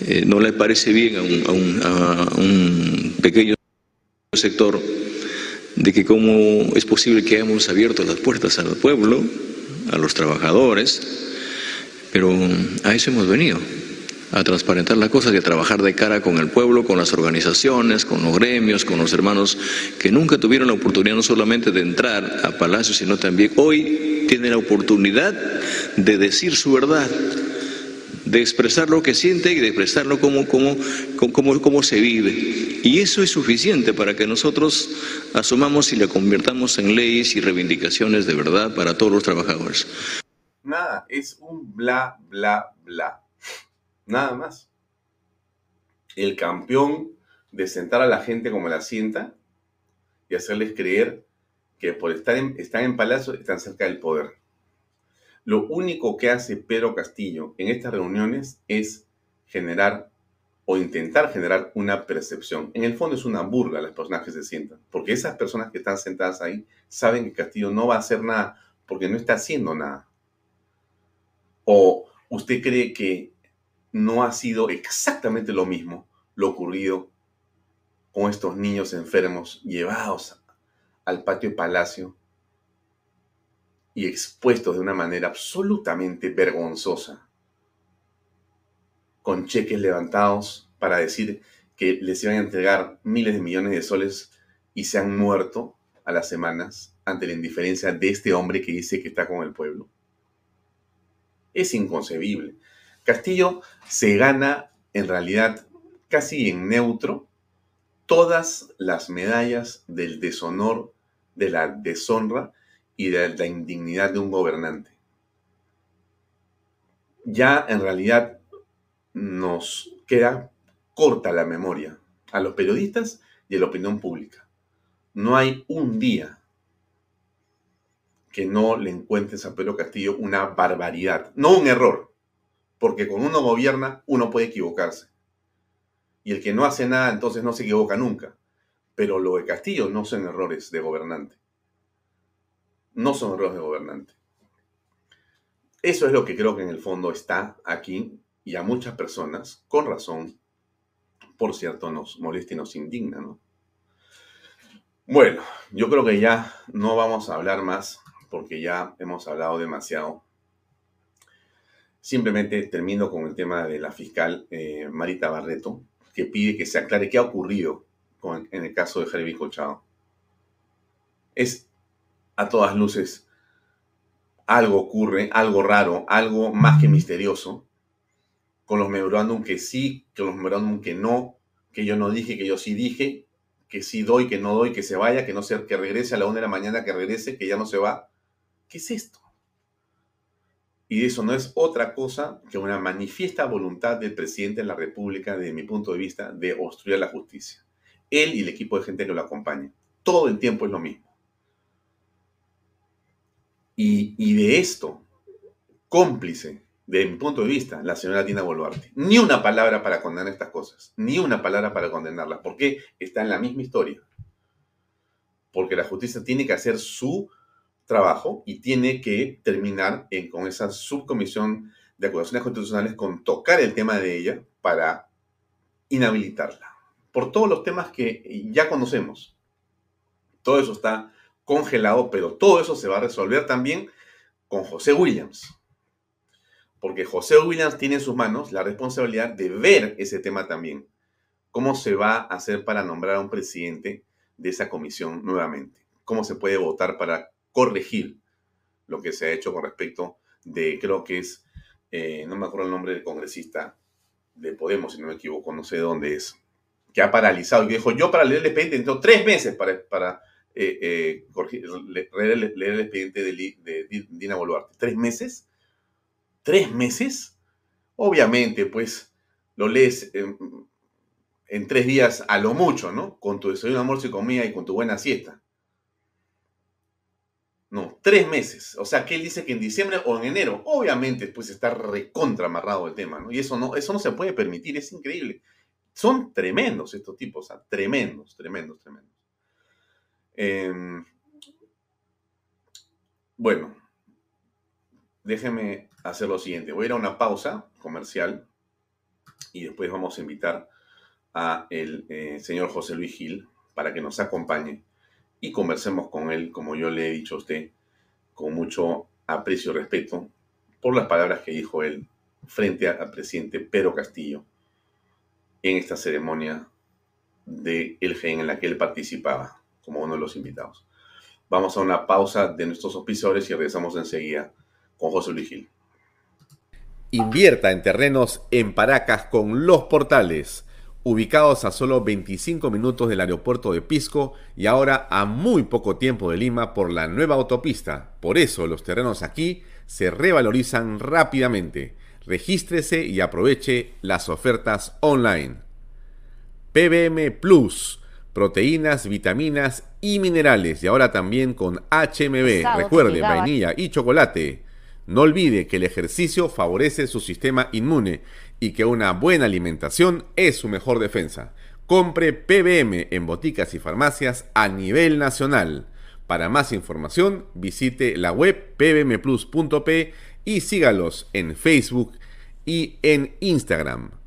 eh, no le parece bien a un, a, un, a un, pequeño sector de que cómo es posible que hayamos abierto las puertas al pueblo, a los trabajadores, pero a eso hemos venido a transparentar la cosa, y a trabajar de cara con el pueblo, con las organizaciones, con los gremios, con los hermanos que nunca tuvieron la oportunidad no solamente de entrar a Palacio, sino también hoy tienen la oportunidad de decir su verdad, de expresar lo que siente y de expresarlo como, como, como, como se vive. Y eso es suficiente para que nosotros asumamos y le convirtamos en leyes y reivindicaciones de verdad para todos los trabajadores. Nada, es un bla, bla, bla. Nada más. El campeón de sentar a la gente como la sienta y hacerles creer que por estar en, están en palacio están cerca del poder. Lo único que hace Pedro Castillo en estas reuniones es generar o intentar generar una percepción. En el fondo es una burla las personas que se sientan, porque esas personas que están sentadas ahí saben que Castillo no va a hacer nada porque no está haciendo nada. ¿O usted cree que no ha sido exactamente lo mismo lo ocurrido con estos niños enfermos llevados al patio palacio y expuestos de una manera absolutamente vergonzosa, con cheques levantados para decir que les iban a entregar miles de millones de soles y se han muerto a las semanas ante la indiferencia de este hombre que dice que está con el pueblo. Es inconcebible. Castillo se gana en realidad casi en neutro todas las medallas del deshonor, de la deshonra y de la indignidad de un gobernante. Ya en realidad nos queda corta la memoria a los periodistas y a la opinión pública. No hay un día que no le encuentres a Pedro Castillo una barbaridad, no un error, porque con uno gobierna, uno puede equivocarse. Y el que no hace nada, entonces no se equivoca nunca. Pero lo de Castillo no son errores de gobernante. No son errores de gobernante. Eso es lo que creo que en el fondo está aquí y a muchas personas, con razón, por cierto, nos molesta y nos indigna, ¿no? Bueno, yo creo que ya no vamos a hablar más porque ya hemos hablado demasiado Simplemente termino con el tema de la fiscal eh, Marita Barreto, que pide que se aclare qué ha ocurrido en el caso de Jeremy Colchado. Es a todas luces algo ocurre, algo raro, algo más que misterioso, con los memorándum que sí, con los memorándum que no, que yo no dije, que yo sí dije, que sí doy, que no doy, que se vaya, que no sea, que regrese a la una de la mañana, que regrese, que ya no se va. ¿Qué es esto? Y eso no es otra cosa que una manifiesta voluntad del presidente de la República, desde mi punto de vista, de obstruir la justicia. Él y el equipo de gente que lo acompaña. Todo el tiempo es lo mismo. Y, de esto, cómplice, desde mi punto de vista, la señora Dina Boluarte. Ni una palabra para condenar estas cosas. Ni una palabra para condenarlas. Porque está en la misma historia. Porque la justicia tiene que hacer su trabajo y tiene que terminar con esa subcomisión de acusaciones constitucionales con tocar el tema de ella para inhabilitarla. Por todos los temas que ya conocemos. Todo eso está congelado, pero todo eso se va a resolver también con José Williams. Porque José Williams tiene en sus manos la responsabilidad de ver ese tema también. ¿Cómo se va a hacer para nombrar a un presidente de esa comisión nuevamente? ¿Cómo se puede votar para corregir lo que se ha hecho con respecto de, creo que es, eh, no me acuerdo el nombre del congresista de Podemos, si no me equivoco, no sé dónde es, que ha paralizado y dijo, yo para leer el expediente necesito tres meses para eh, eh, leer, el expediente de, Dina Boluarte. ¿Tres meses? ¿Tres meses? Obviamente, pues lo lees en, tres días a lo mucho, ¿no? Con tu desayuno, almuerzo y comida y con tu buena siesta. No, tres meses. O sea, que él dice que en diciembre o en enero, obviamente, pues está recontra amarrado el tema, ¿no? Y eso no, eso no se puede permitir, es increíble. Son tremendos estos tipos, tremendos, tremendos, tremendos. Em, bueno, déjenme hacer lo siguiente. Voy a ir a una pausa comercial y después vamos a invitar a el eh, señor José Luis Gil para que nos acompañe y conversemos con él, como yo le he dicho a usted, con mucho aprecio y respeto por las palabras que dijo él frente al presidente Pedro Castillo en esta ceremonia de El Gen en la que él participaba como uno de los invitados. Vamos a una pausa de nuestros auspiciadores y regresamos enseguida con José Luis Gil. Invierta en terrenos en Paracas con los portales, ubicados a solo 25 minutos del aeropuerto de Pisco y ahora a muy poco tiempo de Lima por la nueva autopista. Por eso los terrenos aquí se revalorizan rápidamente. Regístrese y aproveche las ofertas online. PBM Plus, proteínas, vitaminas y minerales. Y ahora también con HMB. Recuerde, vainilla y chocolate. No olvide que el ejercicio favorece su sistema inmune y que una buena alimentación es su mejor defensa. Compre PBM en boticas y farmacias a nivel nacional. Para más información, visite la web pbmplus.p y sígalos en Facebook y en Instagram.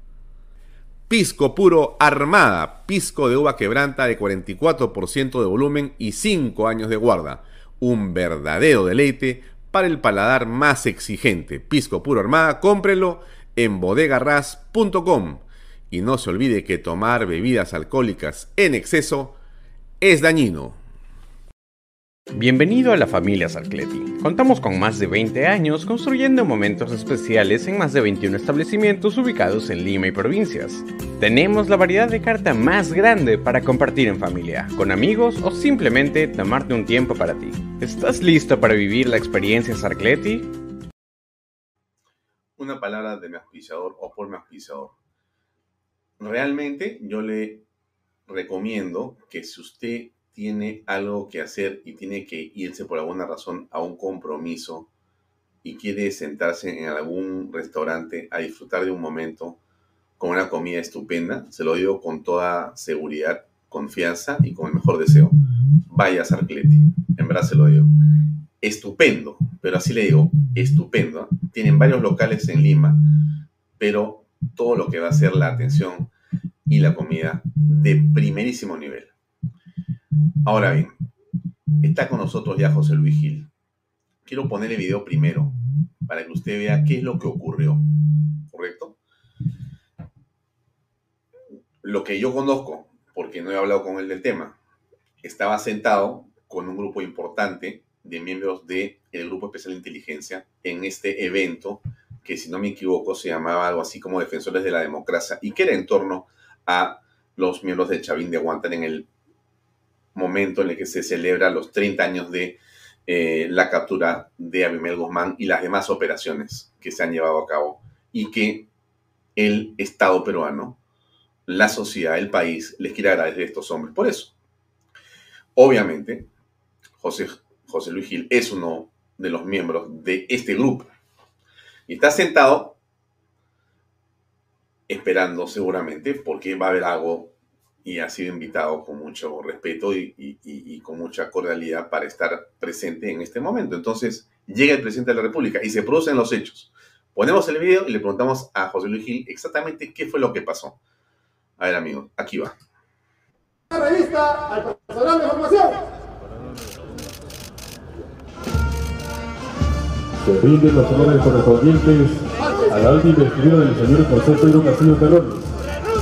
Pisco puro Armada, pisco de uva quebranta de 44% de volumen y 5 años de guarda. Un verdadero deleite para el paladar más exigente. Pisco puro Armada, cómprelo en bodegarras.com. Y no se olvide que tomar bebidas alcohólicas en exceso es dañino. Bienvenido a la familia Sarcleti. Contamos con más de 20 años construyendo momentos especiales en más de 21 establecimientos ubicados en Lima y provincias. Tenemos la variedad de carta más grande para compartir en familia, con amigos o simplemente tomarte un tiempo para ti. ¿Estás listo para vivir la experiencia Sarcleti? Una palabra de mi auspiciador o por mi auspiciador. Realmente yo le recomiendo que si usted tiene algo que hacer y tiene que irse por alguna razón a un compromiso y quiere sentarse en algún restaurante a disfrutar de un momento con una comida estupenda, se lo digo con toda seguridad, confianza y con el mejor deseo. Vaya Sarcleti, en verdad se lo digo. Estupendo, pero así le digo, estupendo. Tienen varios locales en Lima, pero todo lo que va a ser la atención y la comida de primerísimo nivel. Ahora bien, está con nosotros ya José Luis Gil. Quiero poner el video primero para que usted vea qué es lo que ocurrió. ¿Correcto? Lo que yo conozco, porque no he hablado con él del tema, estaba sentado con un grupo importante de miembros del Grupo Especial de Inteligencia en este evento que, si no me equivoco, se llamaba algo así como Defensores de la Democracia y que era en torno a los miembros del Chavín de Guantánamo en el momento en el que se celebra los 30 años de eh, la captura de Abimel Guzmán y las demás operaciones que se han llevado a cabo y que el Estado peruano, la sociedad, el país, les quiere agradecer a estos hombres. Por eso, obviamente, José, José Luis Gil es uno de los miembros de este grupo y está sentado esperando seguramente porque va a haber algo y ha sido invitado con mucho respeto y, con mucha cordialidad para estar presente en este momento. Entonces, llega el presidente de la República y se producen los hechos. Ponemos el video y le preguntamos a José Luis Gil exactamente qué fue lo que pasó. A ver, amigos, aquí va. Revista al personal de formación. Se rinden los honores correspondientes a la alta investidura del señor José Pedro Castillo Terrones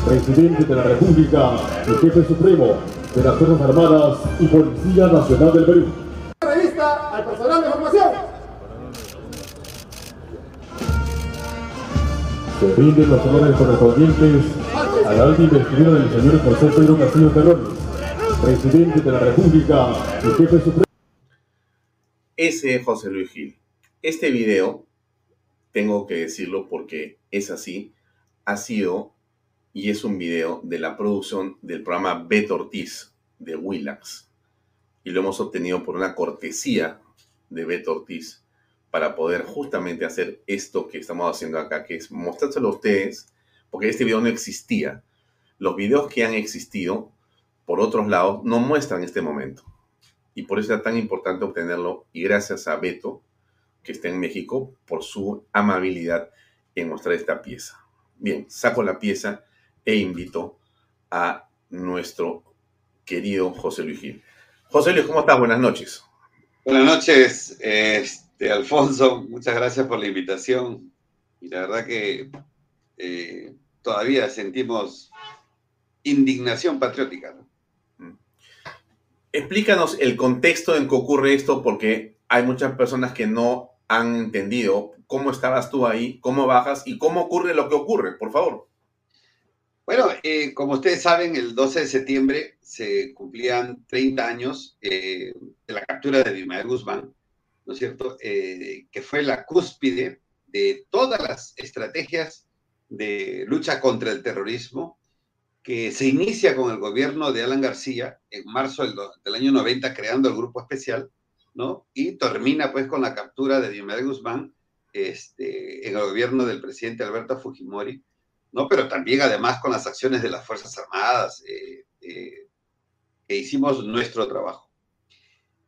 presidente de la República y jefe supremo de las Fuerzas Armadas y Policía Nacional del Perú. Revista al personal de formación. Se rinden los honores correspondientes a la alta investidura del señor José Pedro Castillo Terrones, presidente de la República y jefe supremo. Ese es José Luis Gil. Este video, tengo que decirlo porque es así, ha sido y es un video de la producción del programa Beto Ortiz de Willax. Y lo hemos obtenido por una cortesía de Beto Ortiz para poder justamente hacer esto que estamos haciendo acá, que es mostrárselo a ustedes, porque este video no existía, Los videos que han existido, por otros lados, no muestran este momento. Y por eso es tan importante obtenerlo. Y gracias a Beto, que está en México, por su amabilidad en mostrar esta pieza. Bien, saco la pieza e invito a nuestro querido José Luis Gil. José Luis, ¿cómo estás? Buenas noches. Buenas noches, este, Alfonso. Muchas gracias por la invitación. Y la verdad que eh, todavía sentimos indignación patriótica. Mm. Explícanos el contexto en que ocurre esto, porque hay muchas personas que no han entendido cómo estabas tú ahí, cómo bajas y cómo ocurre lo que ocurre, por favor. Bueno, eh, como ustedes saben, el 12 de septiembre se cumplían 30 años eh, de la captura de Dimael Guzmán, ¿no es cierto? Eh, que fue la cúspide de todas las estrategias de lucha contra el terrorismo que se inicia con el gobierno de Alan García en marzo del, año 90 creando el grupo especial, ¿no? Y termina pues con la captura de Dimael Guzmán este, en el gobierno del presidente Alberto Fujimori ¿no? Pero también además con las acciones de las Fuerzas Armadas, eh, eh, que hicimos nuestro trabajo.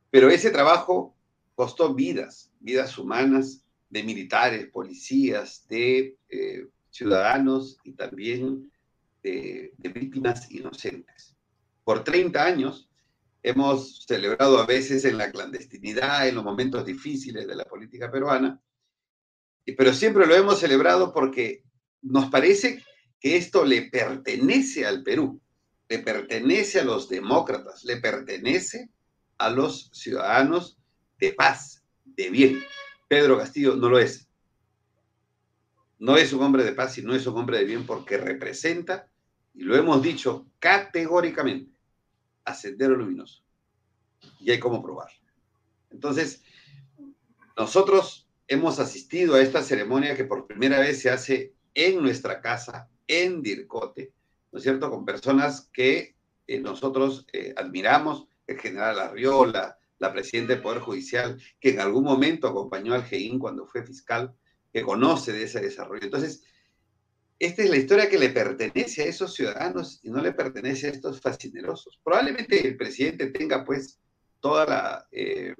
Pero ese trabajo costó vidas, vidas humanas de militares, policías, de eh, ciudadanos y también de, de víctimas inocentes. Por 30 años hemos celebrado a veces en la clandestinidad, en los momentos difíciles de la política peruana, pero siempre lo hemos celebrado porque nos parece que esto le pertenece al Perú, le pertenece a los demócratas, le pertenece a los ciudadanos de paz, de bien. Pedro Castillo no lo es. No es un hombre de paz y no es un hombre de bien porque representa, y lo hemos dicho categóricamente, a Sendero Luminoso. Y hay cómo probar. Entonces, nosotros hemos asistido a esta ceremonia que por primera vez se hace en nuestra casa, en Dircote, ¿no es cierto? Con personas que eh, nosotros eh, admiramos, el general Arriola, la presidenta del Poder Judicial, que en algún momento acompañó al GEIN cuando fue fiscal, que conoce de ese desarrollo. Entonces, esta es la historia que le pertenece a esos ciudadanos y no le pertenece a estos fascinerosos. Probablemente el presidente tenga pues toda eh,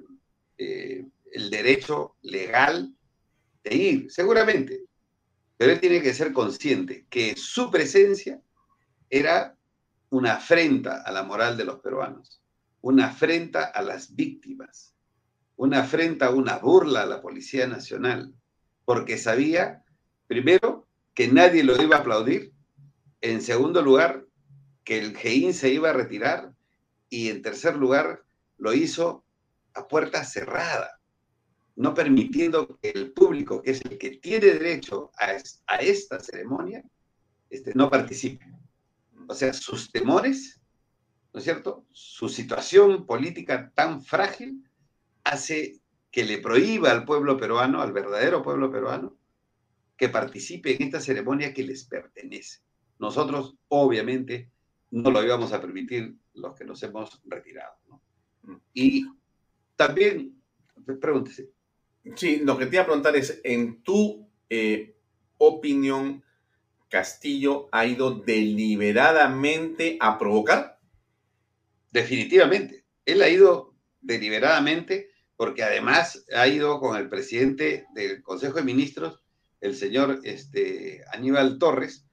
el derecho legal de ir, seguramente, pero él tiene que ser consciente que su presencia era una afrenta a la moral de los peruanos, una afrenta a las víctimas, una afrenta, una burla a la Policía Nacional, porque sabía, primero, que nadie lo iba a aplaudir, en segundo lugar, que el GEIN se iba a retirar y en tercer lugar, lo hizo a puerta cerrada no permitiendo que el público, que es el que tiene derecho a, esta ceremonia, este, no participe. O sea, sus temores, ¿no es cierto? Su situación política tan frágil hace que le prohíba al pueblo peruano, al verdadero pueblo peruano, que participe en esta ceremonia que les pertenece. Nosotros, obviamente, no lo íbamos a permitir los que nos hemos retirado. Y también, pregúntese, Sí, lo que te iba a preguntar es, en tu eh, opinión, Castillo ha ido deliberadamente a provocar? Definitivamente. Él ha ido deliberadamente porque además ha ido con el presidente del Consejo de Ministros, el señor este, Aníbal Torres,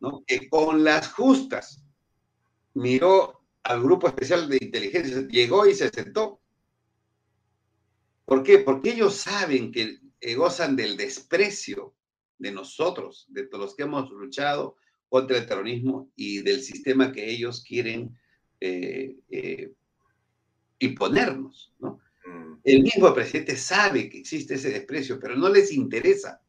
¿no? que con las justas miró al grupo especial de inteligencia, llegó y se sentó ¿Por qué? Porque ellos saben que eh, gozan del desprecio de nosotros, de todos los que hemos luchado contra el terrorismo y del sistema que ellos quieren eh, eh, imponernos. ¿no? Mm. El mismo presidente sabe que existe ese desprecio, pero no les interesa.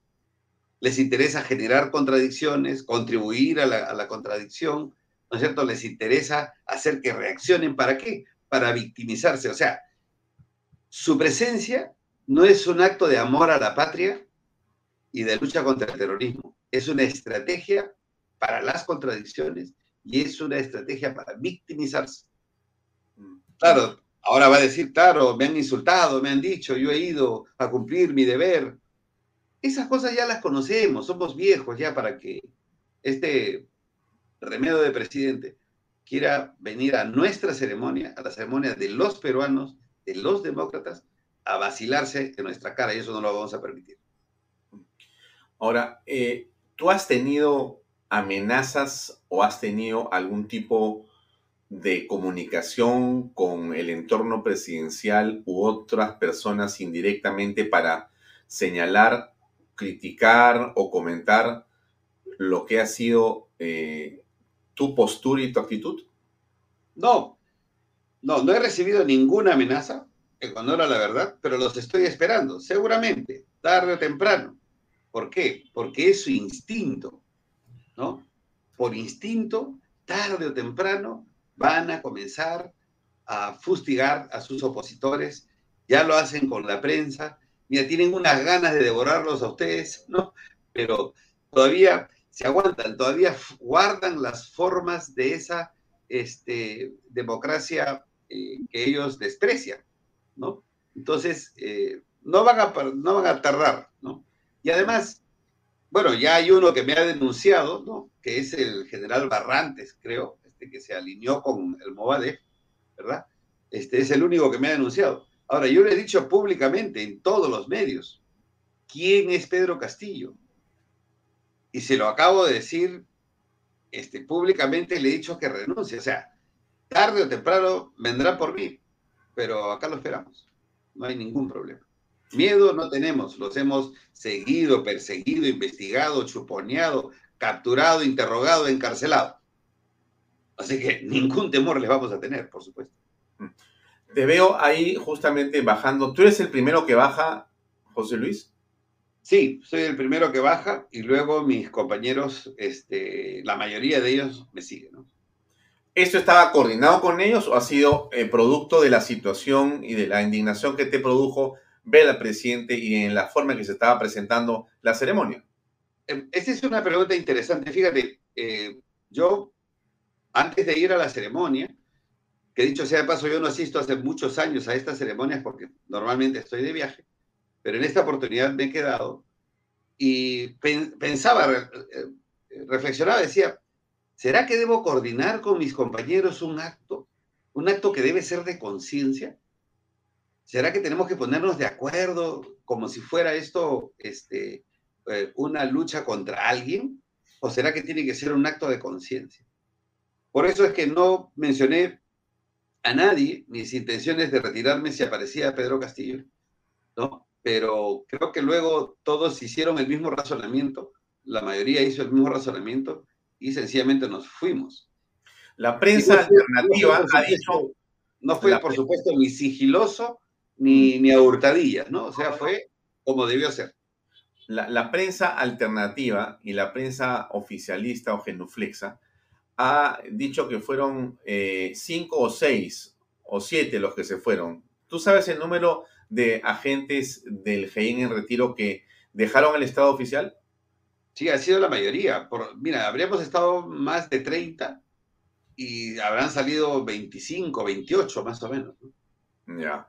Les interesa generar contradicciones, contribuir a la, a la contradicción, ¿no es cierto? Les interesa hacer que reaccionen. ¿Para qué? Para victimizarse. O sea, su presencia no es un acto de amor a la patria y de lucha contra el terrorismo, es una estrategia para las contradicciones y es una estrategia para victimizarse. Claro, ahora va a decir, claro, me han insultado, me han dicho, yo he ido a cumplir mi deber. Esas cosas ya las conocemos, somos viejos ya para que este remedio de presidente, quiera venir a nuestra ceremonia, a la ceremonia de los peruanos, de los demócratas, a vacilarse en nuestra cara y eso no lo vamos a permitir. Ahora, eh, ¿tú has tenido amenazas o has tenido algún tipo de comunicación con el entorno presidencial u otras personas indirectamente para señalar, criticar o comentar lo que ha sido eh, tu postura y tu actitud? No, no, no he recibido ninguna amenaza, en honor a la verdad, pero los estoy esperando, seguramente, tarde o temprano. ¿Por qué? Porque es su instinto, ¿no? Por instinto, tarde o temprano, van a comenzar a fustigar a sus opositores, ya lo hacen con la prensa, mira, tienen unas ganas de devorarlos a ustedes, ¿no? Pero todavía se aguantan, todavía guardan las formas de esa este, democracia eh, que ellos desprecian, ¿no? Entonces, eh, no, van a, no van a tardar, ¿no? Y además, bueno, ya hay uno que me ha denunciado, ¿no? Que es el general Barrantes, creo, este, que se alineó con el Movadef, ¿verdad? Este es el único que me ha denunciado. Ahora, yo le he dicho públicamente en todos los medios, ¿quién es Pedro Castillo? Y se lo acabo de decir este, públicamente, le he dicho que renuncie. O sea, tarde o temprano vendrá por mí, pero acá lo esperamos. No hay ningún problema. Miedo no tenemos, los hemos seguido, perseguido, investigado, chuponeado, capturado, interrogado, encarcelado. Así que ningún temor les vamos a tener, por supuesto. Te veo ahí justamente bajando. ¿Tú eres el primero que baja, José Luis? Sí, soy el primero que baja y luego mis compañeros, este, la mayoría de ellos me siguen. ¿no? ¿Esto estaba coordinado con ellos o ha sido eh, producto de la situación y de la indignación que te produjo ver al presidente y en la forma en que se estaba presentando la ceremonia? Em, esa es una pregunta interesante. Fíjate, eh, yo antes de ir a la ceremonia, que dicho sea de paso, yo no asisto hace muchos años a estas ceremonias porque normalmente estoy de viaje, pero en esta oportunidad me he quedado y pensaba, eh, reflexionaba, decía, ¿será que debo coordinar con mis compañeros un acto? ¿Un acto que debe ser de conciencia? ¿Será que tenemos que ponernos de acuerdo como si fuera esto este, eh, una lucha contra alguien? ¿O será que tiene que ser un acto de conciencia? Por eso es que no mencioné a nadie mis intenciones de retirarme si aparecía Pedro Castillo, ¿no? Pero creo que luego todos hicieron el mismo razonamiento, la mayoría hizo el mismo razonamiento y sencillamente nos fuimos. La prensa alternativa ha dicho... No fue, por supuesto, ni sigiloso ni, ni a hurtadillas, ¿no? O sea, fue como debió ser. La, la, prensa alternativa y la prensa oficialista o genuflexa ha dicho que fueron eh, cinco o seis o siete los que se fueron. ¿Tú sabes el número de agentes del GEIN en retiro que dejaron el Estado oficial? Sí, ha sido la mayoría. Por, mira, habríamos estado más de 30 y habrán salido 25, 28 más o menos. Ya,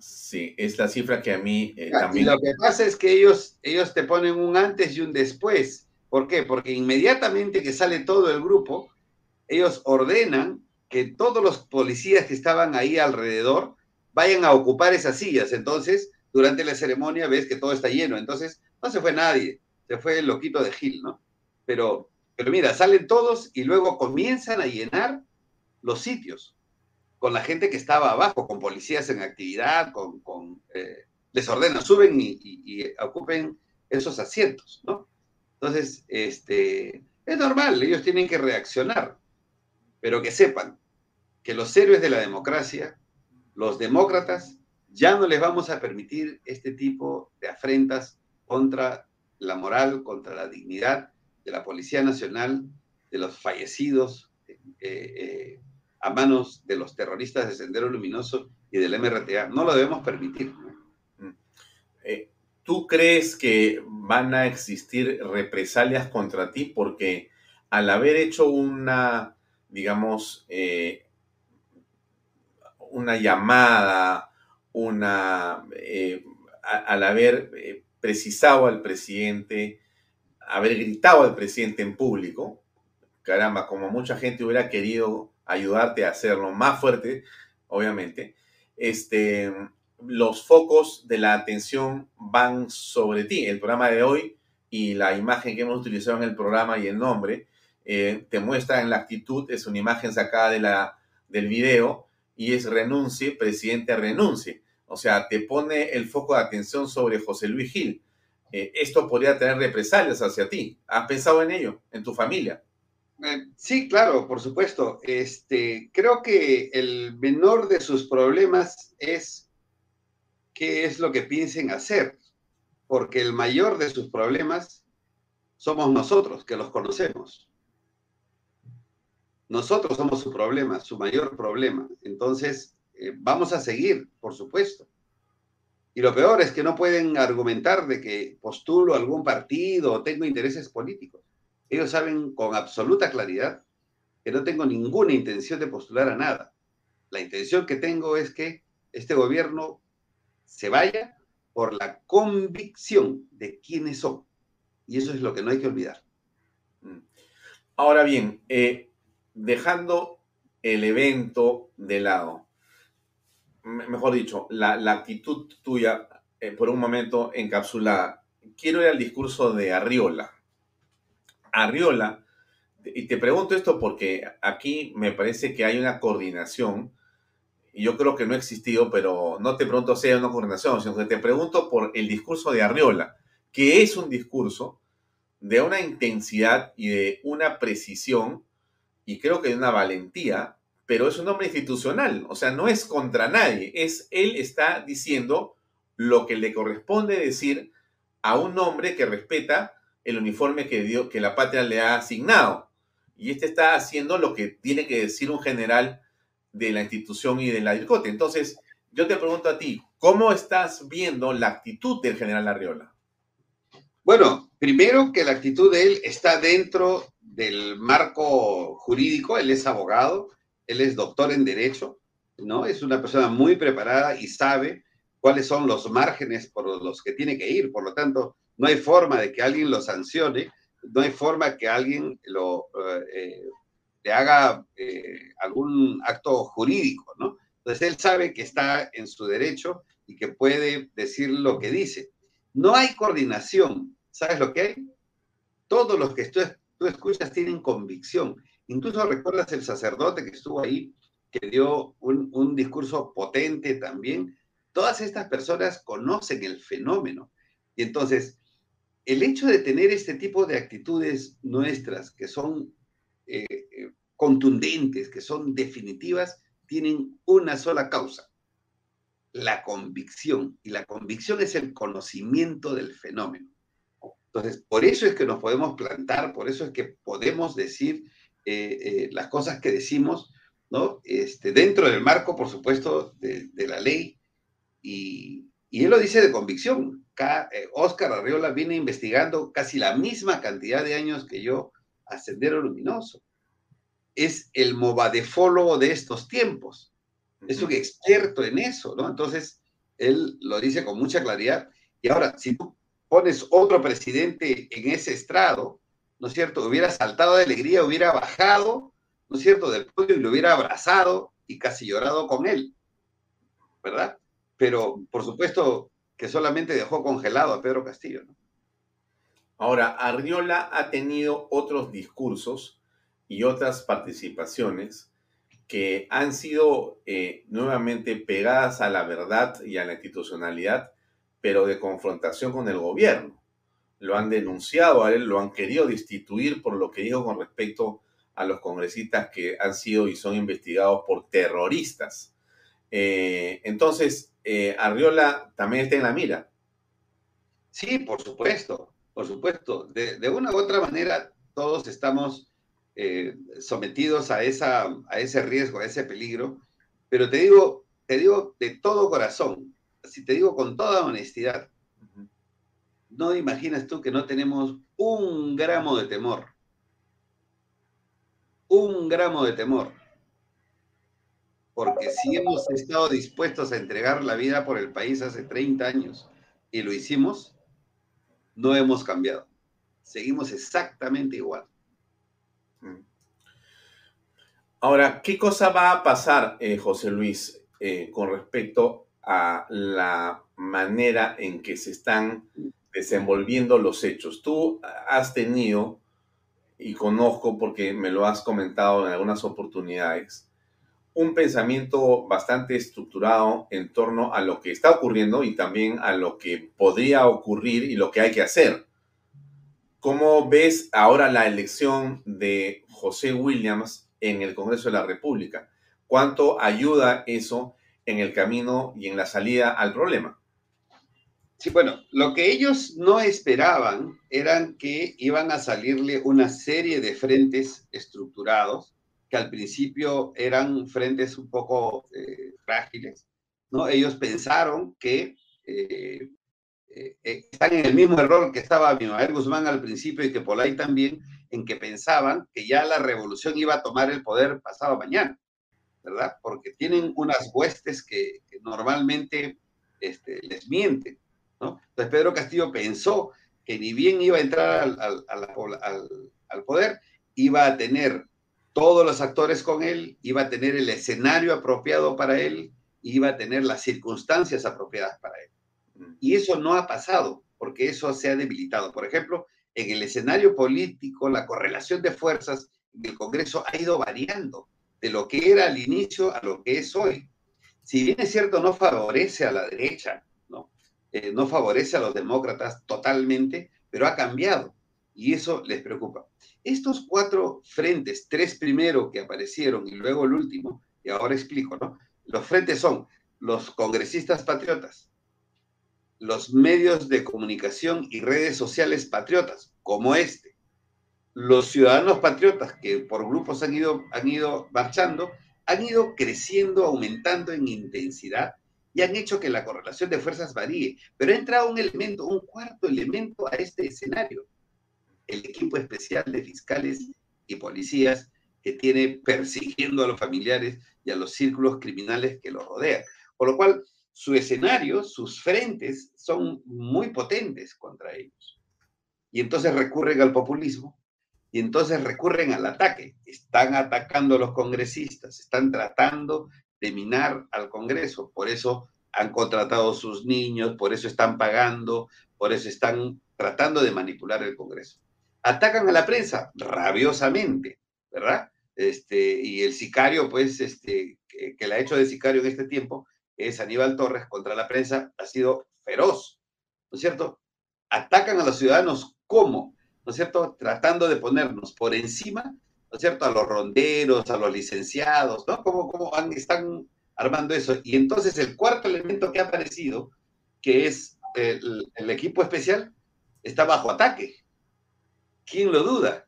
sí, es la cifra que a mí eh, también... Y lo que pasa es que ellos, ellos te ponen un antes y un después. ¿Por qué? Porque inmediatamente que sale todo el grupo, ellos ordenan que todos los policías que estaban ahí alrededor vayan a ocupar esas sillas. Entonces, durante la ceremonia ves que todo está lleno. Entonces, no se fue nadie, se fue el loquito de Gil, ¿no? Pero, pero mira, salen todos y luego comienzan a llenar los sitios con la gente que estaba abajo, con policías en actividad, con, con eh, les ordenan, suben y, y ocupen esos asientos, ¿no? Entonces, este, es normal, ellos tienen que reaccionar, pero que sepan que los héroes de la democracia, los demócratas, ya no les vamos a permitir este tipo de afrentas contra la moral, contra la dignidad de la Policía Nacional, de los fallecidos eh, eh, a manos de los terroristas de Sendero Luminoso y del MRTA. No lo debemos permitir. Mm. Eh, ¿Tú crees que van a existir represalias contra ti? Porque al haber hecho una, digamos, una llamada, una, al haber precisado al presidente, haber gritado al presidente en público, caramba, como mucha gente hubiera querido ayudarte a hacerlo más fuerte, obviamente, este, los focos de la atención van sobre ti. El programa de hoy y la imagen que hemos utilizado en el programa y el nombre eh, te muestra en la actitud, es una imagen sacada de la, del video y es renuncie, presidente renuncie. O sea, te pone el foco de atención sobre José Luis Gil. Eh, esto podría tener represalias hacia ti. ¿Has pensado en ello, en tu familia? Eh, sí, claro, por supuesto. Este, creo que el menor de sus problemas es qué es lo que piensen hacer, porque el mayor de sus problemas somos nosotros, que los conocemos. Nosotros somos su problema, su mayor problema. Entonces, eh, vamos a seguir, por supuesto. Y lo peor es que no pueden argumentar de que postulo algún partido o tengo intereses políticos. Ellos saben con absoluta claridad que no tengo ninguna intención de postular a nada. La intención que tengo es que este gobierno se vaya por la convicción de quiénes son. Y eso es lo que no hay que olvidar. Mm. Ahora bien, eh, dejando el evento de lado, mejor dicho, la, actitud tuya eh, por un momento encapsulada, quiero ir al discurso de Arriola. Arriola, y te pregunto esto porque aquí me parece que hay una coordinación, y yo creo que no ha existido, pero no te pregunto si hay una coordinación, sino que te pregunto por el discurso de Arriola, que es un discurso de una intensidad y de una precisión, y creo que de una valentía, pero es un hombre institucional, o sea, no es contra nadie, es él está diciendo lo que le corresponde decir a un hombre que respeta el uniforme que, dio, que la patria le ha asignado. Y este está haciendo lo que tiene que decir un general de la institución y de la DIRCOTE. Entonces, yo te pregunto a ti, ¿cómo estás viendo la actitud del general Arriola? Bueno, primero que la actitud de él está dentro del marco jurídico, él es abogado, él es doctor en Derecho, ¿no? Es una persona muy preparada y sabe cuáles son los márgenes por los que tiene que ir. Por lo tanto, no hay forma de que alguien lo sancione, no hay forma que alguien lo, eh, le haga eh, algún acto jurídico, ¿no? Entonces él sabe que está en su derecho y que puede decir lo que dice. No hay coordinación. ¿Sabes lo que hay? Todos los que tú, tú escuchas tienen convicción. Incluso recuerdas el sacerdote que estuvo ahí, que dio un, discurso potente también. Todas estas personas conocen el fenómeno. Y entonces, el hecho de tener este tipo de actitudes nuestras que son eh, eh, contundentes, que son definitivas, tienen una sola causa, la convicción. Y la convicción es el conocimiento del fenómeno. Entonces, por eso es que nos podemos plantar, por eso es que podemos decir eh, las cosas que decimos, ¿no? Este, dentro del marco, por supuesto, de, la ley. Y, y él lo dice de convicción. Oscar eh, Arriola viene investigando casi la misma cantidad de años que yo a Sendero Luminoso. Es el movadefólogo de estos tiempos. Es un experto en eso, ¿no? Entonces, él lo dice con mucha claridad. Y ahora, si tú pones otro presidente en ese estrado, ¿no es cierto? Hubiera saltado de alegría, hubiera bajado, ¿no es cierto?, del podio y lo hubiera abrazado y casi llorado con él, ¿verdad? Pero, por supuesto, que solamente dejó congelado a Pedro Castillo. Ahora, Arriola ha tenido otros discursos y otras participaciones que han sido eh, nuevamente pegadas a la verdad y a la institucionalidad, pero de confrontación con el gobierno. Lo han denunciado a él, lo han querido destituir por lo que dijo con respecto a los congresistas que han sido y son investigados por terroristas. Eh, entonces, eh, Arriola también está en la mira. Sí, por supuesto, por supuesto. De, una u otra manera, todos estamos eh, sometidos a, esa, a ese riesgo, a ese peligro. Pero te digo, te digo de todo corazón, si te digo con toda honestidad, no imaginas tú que no tenemos un gramo de temor. Un gramo de temor porque si hemos estado dispuestos a entregar la vida por el país hace 30 años y lo hicimos, no hemos cambiado. Seguimos exactamente igual. Ahora, ¿qué cosa va a pasar, eh, José Luis, eh, con respecto a la manera en que se están desenvolviendo los hechos? Tú has tenido, y conozco porque me lo has comentado en algunas oportunidades, un pensamiento bastante estructurado en torno a lo que está ocurriendo y también a lo que podría ocurrir y lo que hay que hacer. ¿Cómo ves ahora la elección de José Williams en el Congreso de la República? ¿Cuánto ayuda eso en el camino y en la salida al problema? Sí, bueno, lo que ellos no esperaban eran que iban a salirle una serie de frentes estructurados, que al principio eran frentes un poco eh, frágiles, ¿no? Ellos pensaron que eh, eh, están en el mismo error que estaba Mimael Guzmán al principio y que Polay también, en que pensaban que ya la revolución iba a tomar el poder pasado mañana, ¿verdad? Porque tienen unas huestes que, normalmente este, les mienten, ¿no? Entonces Pedro Castillo pensó que ni bien iba a entrar al, al poder, iba a tener todos los actores con él, iba a tener el escenario apropiado para él, iba a tener las circunstancias apropiadas para él. Y eso no ha pasado, porque eso se ha debilitado. Por ejemplo, en el escenario político, la correlación de fuerzas del Congreso ha ido variando de lo que era al inicio a lo que es hoy. Si bien es cierto, no favorece a la derecha, eh, no favorece a los demócratas totalmente, pero ha cambiado y eso les preocupa. Estos cuatro frentes, tres primero que aparecieron y luego el último, y ahora explico, ¿no? Los frentes son los congresistas patriotas, los medios de comunicación y redes sociales patriotas, como este, los ciudadanos patriotas que por grupos han ido, han ido marchando, han ido creciendo, aumentando en intensidad y han hecho que la correlación de fuerzas varíe. Pero ha entrado un elemento, un cuarto elemento a este escenario, el equipo especial de fiscales y policías que tiene persiguiendo a los familiares y a los círculos criminales que los rodean. Por lo cual, su escenario, sus frentes son muy potentes contra ellos. Y entonces recurren al populismo y entonces recurren al ataque. Están atacando a los congresistas, están tratando de minar al Congreso. Por eso han contratado sus niños, por eso están pagando, por eso están tratando de manipular el Congreso. Atacan a la prensa rabiosamente, ¿verdad? Este, y el sicario, pues, este, que, que la ha hecho de sicario en este tiempo, es Aníbal Torres contra la prensa ha sido feroz, ¿no es cierto? Atacan a los ciudadanos como, ¿no es cierto? Tratando de ponernos por encima, ¿no es cierto? A los ronderos, a los licenciados, ¿no? ¿Cómo, cómo están armando eso? Y entonces el cuarto elemento que ha aparecido, que es el, equipo especial, está bajo ataque. ¿Quién lo duda?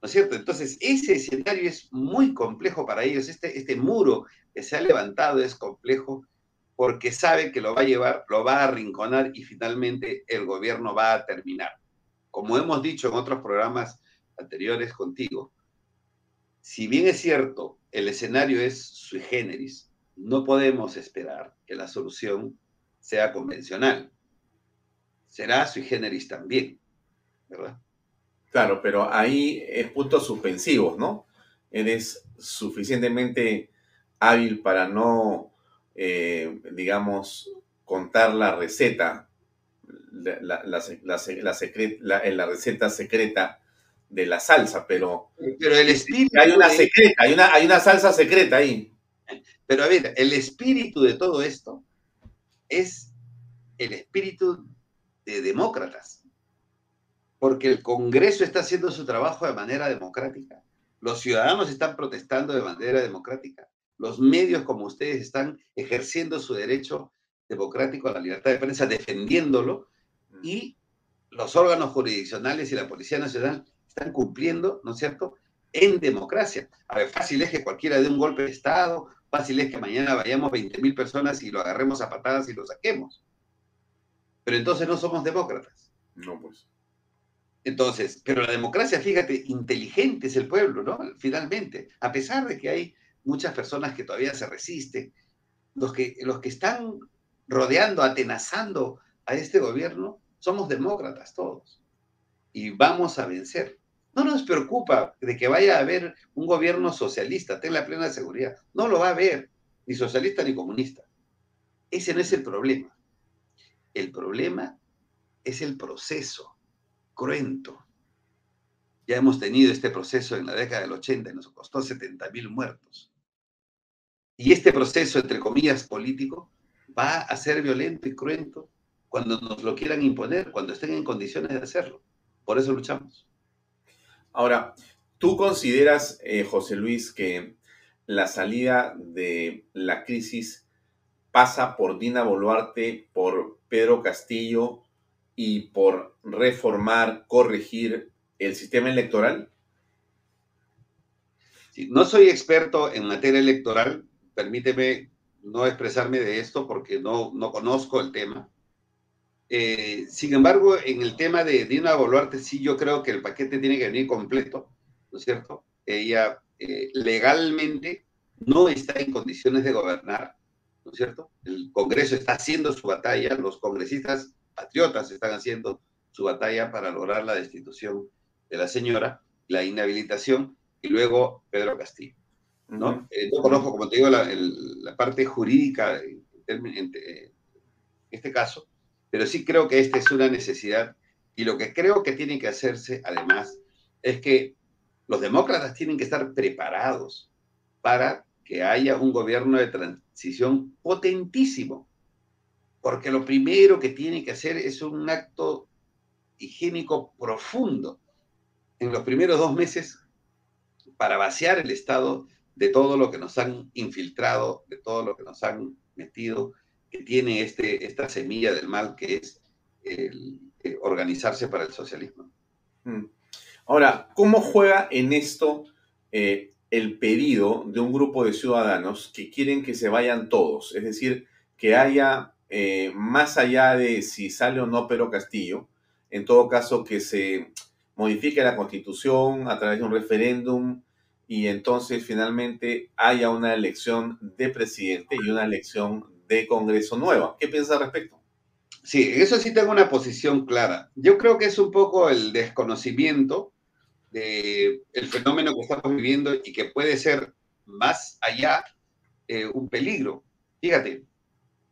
¿No es cierto? Entonces, ese escenario es muy complejo para ellos. Este, este muro que se ha levantado es complejo porque sabe que lo va a llevar, lo va a arrinconar y finalmente el gobierno va a terminar. Como hemos dicho en otros programas anteriores contigo, si bien es cierto, el escenario es sui generis, no podemos esperar que la solución sea convencional. Será sui generis también, ¿verdad? Claro, pero ahí es puntos suspensivos, ¿no? Eres suficientemente hábil para no, eh, digamos, contar la receta, la, la, receta secreta de la salsa, pero, pero el espíritu hay una secreta, hay una, hay una salsa secreta ahí. Pero a ver, el espíritu de todo esto es el espíritu de demócratas porque el Congreso está haciendo su trabajo de manera democrática, los ciudadanos están protestando de manera democrática, los medios como ustedes están ejerciendo su derecho democrático a la libertad de prensa, defendiéndolo, y los órganos jurisdiccionales y la Policía Nacional están cumpliendo, ¿no es cierto?, en democracia. A ver, fácil es que cualquiera dé un golpe de Estado, fácil es que mañana vayamos 20 mil personas y lo agarremos a patadas y lo saquemos. Pero entonces no somos demócratas. No, pues. Entonces, pero la democracia, fíjate, inteligente es el pueblo, ¿no? Finalmente, a pesar de que hay muchas personas que todavía se resisten, los que, los que están rodeando, atenazando a este gobierno, somos demócratas todos. Y vamos a vencer. No nos preocupa de que vaya a haber un gobierno socialista, ten la plena seguridad. No lo va a haber, ni socialista ni comunista. Ese no es el problema. El problema es el proceso cruento. Ya hemos tenido este proceso en la década del 80 y nos costó 70 mil muertos. Y este proceso, entre comillas, político, va a ser violento y cruento cuando nos lo quieran imponer, cuando estén en condiciones de hacerlo. Por eso luchamos. Ahora, ¿tú consideras, eh, José Luis, que la salida de la crisis pasa por Dina Boluarte, por Pedro Castillo y por reformar, corregir el sistema electoral? no soy experto en materia electoral, permíteme no expresarme de esto porque no, no conozco el tema. Eh, sin embargo, en el tema de Dina Boluarte, sí yo creo que el paquete tiene que venir completo, ¿no es cierto? Ella eh, legalmente no está en condiciones de gobernar, ¿no es cierto? El Congreso está haciendo su batalla, los congresistas patriotas están haciendo su batalla para lograr la destitución de la señora, la inhabilitación, y luego Pedro Castillo. ¿no? Eh, no conozco, como te digo, la, parte jurídica en, este caso, pero sí creo que esta es una necesidad y lo que creo que tiene que hacerse además es que los demócratas tienen que estar preparados para que haya un gobierno de transición potentísimo, porque lo primero que tiene que hacer es un acto higiénico profundo en los primeros dos meses para vaciar el Estado de todo lo que nos han infiltrado, de todo lo que nos han metido, que tiene este, esta semilla del mal que es el, eh, organizarse para el socialismo. Mm. Ahora, ¿cómo juega en esto eh, el pedido de un grupo de ciudadanos que quieren que se vayan todos? Es decir, que haya, eh, más allá de si sale o no Pedro Castillo, en todo caso que se modifique la constitución a través de un referéndum y entonces finalmente haya una elección de presidente y una elección de Congreso nueva. ¿Qué piensa al respecto? Sí, eso sí tengo una posición clara. Yo creo que es un poco el desconocimiento del el fenómeno que estamos viviendo y que puede ser más allá eh, un peligro. Fíjate,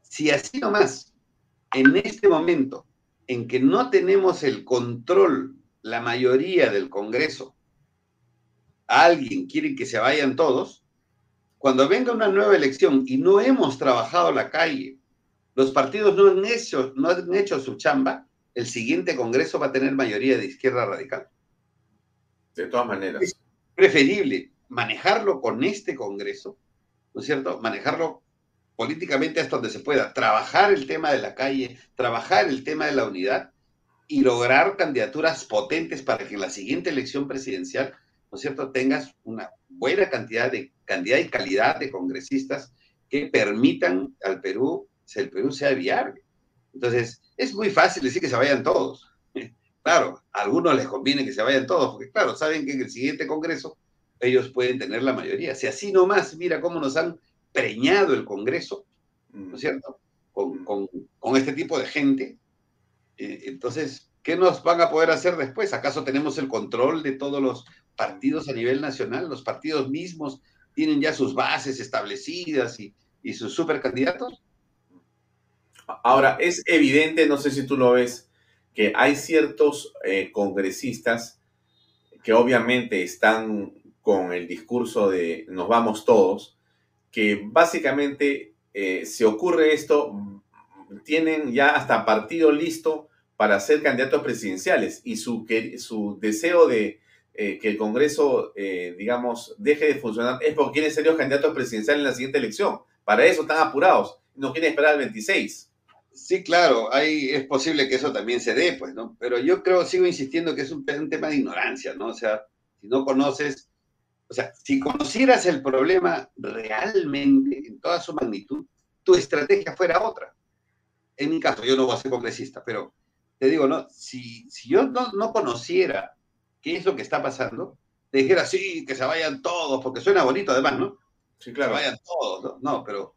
si así nomás, en este momento en que no tenemos el control, la mayoría del Congreso, alguien quiere que se vayan todos, cuando venga una nueva elección y no hemos trabajado la calle, los partidos no han hecho, no han hecho su chamba, el siguiente Congreso va a tener mayoría de izquierda radical. De todas maneras. Es preferible manejarlo con este Congreso, ¿no es cierto? Manejarlo políticamente hasta donde se pueda, trabajar el tema de la calle, trabajar el tema de la unidad y lograr candidaturas potentes para que en la siguiente elección presidencial ¿no es cierto?, tengas una buena cantidad de cantidad y calidad de congresistas que permitan al Perú, que el Perú sea viable. Entonces, es muy fácil decir que se vayan todos. Claro, a algunos les conviene que se vayan todos, porque claro, saben que en el siguiente Congreso ellos pueden tener la mayoría. Si así nomás, mira cómo nos han preñado el Congreso, ¿no es cierto? Con, con, con este tipo de gente. Eh, entonces, ¿qué nos van a poder hacer después? ¿Acaso tenemos el control de todos los partidos a nivel nacional, los partidos mismos tienen ya sus bases establecidas y, sus supercandidatos. Ahora, es evidente, no sé si tú lo ves, que hay ciertos eh, congresistas que obviamente están con el discurso de nos vamos todos, que básicamente eh, se ocurre esto, tienen ya hasta partido listo para ser candidatos presidenciales y su, su deseo de eh, que el Congreso, eh, digamos, deje de funcionar es porque quieren ser los candidatos presidenciales en la siguiente elección. Para eso están apurados. No quieren esperar el 26. Sí, claro, ahí es posible que eso también se dé, pues, ¿no? Pero yo creo, sigo insistiendo que es un, un tema de ignorancia, ¿no? O sea, si no conoces, o sea, si conocieras el problema realmente en toda su magnitud, tu estrategia fuera otra. En mi caso, yo no voy a ser congresista, pero te digo, ¿no? Si, si yo no, no conociera qué es lo que está pasando, te dijera, sí, que se vayan todos, porque suena bonito además, ¿no? Sí, claro. Que se vayan todos, ¿no? pero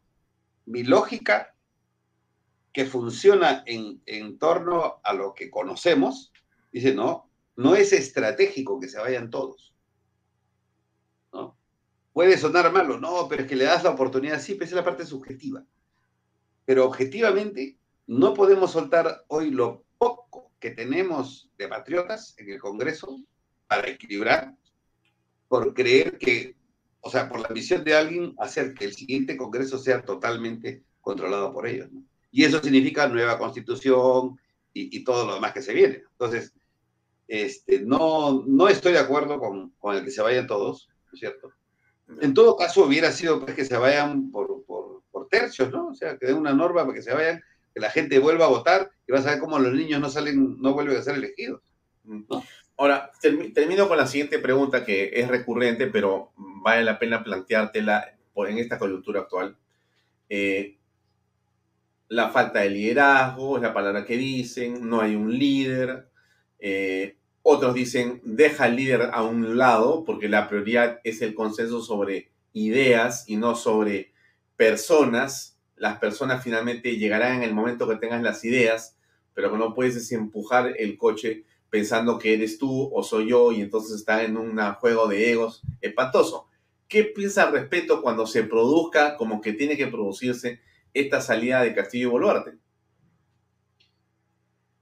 mi lógica que funciona en, en torno a lo que conocemos, dice, no, no es estratégico que se vayan todos. ¿no? Puede sonar malo, no, pero es que le das la oportunidad, sí, pero es la parte subjetiva. Pero objetivamente no podemos soltar hoy lo poco que tenemos de patriotas en el Congreso para equilibrar, por creer que, o sea, por la ambición de alguien, hacer que el siguiente Congreso sea totalmente controlado por ellos. Y eso significa nueva constitución y, todo lo demás que se viene. Entonces, este, no, no estoy de acuerdo con, con el que se vayan todos, ¿no es cierto? En todo caso, hubiera sido pues, que se vayan por, por, por, tercios, ¿no? O sea, que den una norma para que se vayan, que la gente vuelva a votar y vas a ver cómo los niños no salen, no vuelven a ser elegidos. Ahora, termino con la siguiente pregunta que es recurrente, pero vale la pena planteártela en esta coyuntura actual. Eh, la falta de liderazgo es la palabra que dicen, no hay un líder. Eh, otros dicen, deja al líder a un lado porque la prioridad es el consenso sobre ideas y no sobre personas. Las personas finalmente llegarán en el momento que tengas las ideas, pero que no puedes empujar el coche pensando que eres tú o soy yo y entonces están en un juego de egos espantoso. ¿Qué piensa al respecto cuando se produzca como que tiene que producirse esta salida de Castillo y Boluarte?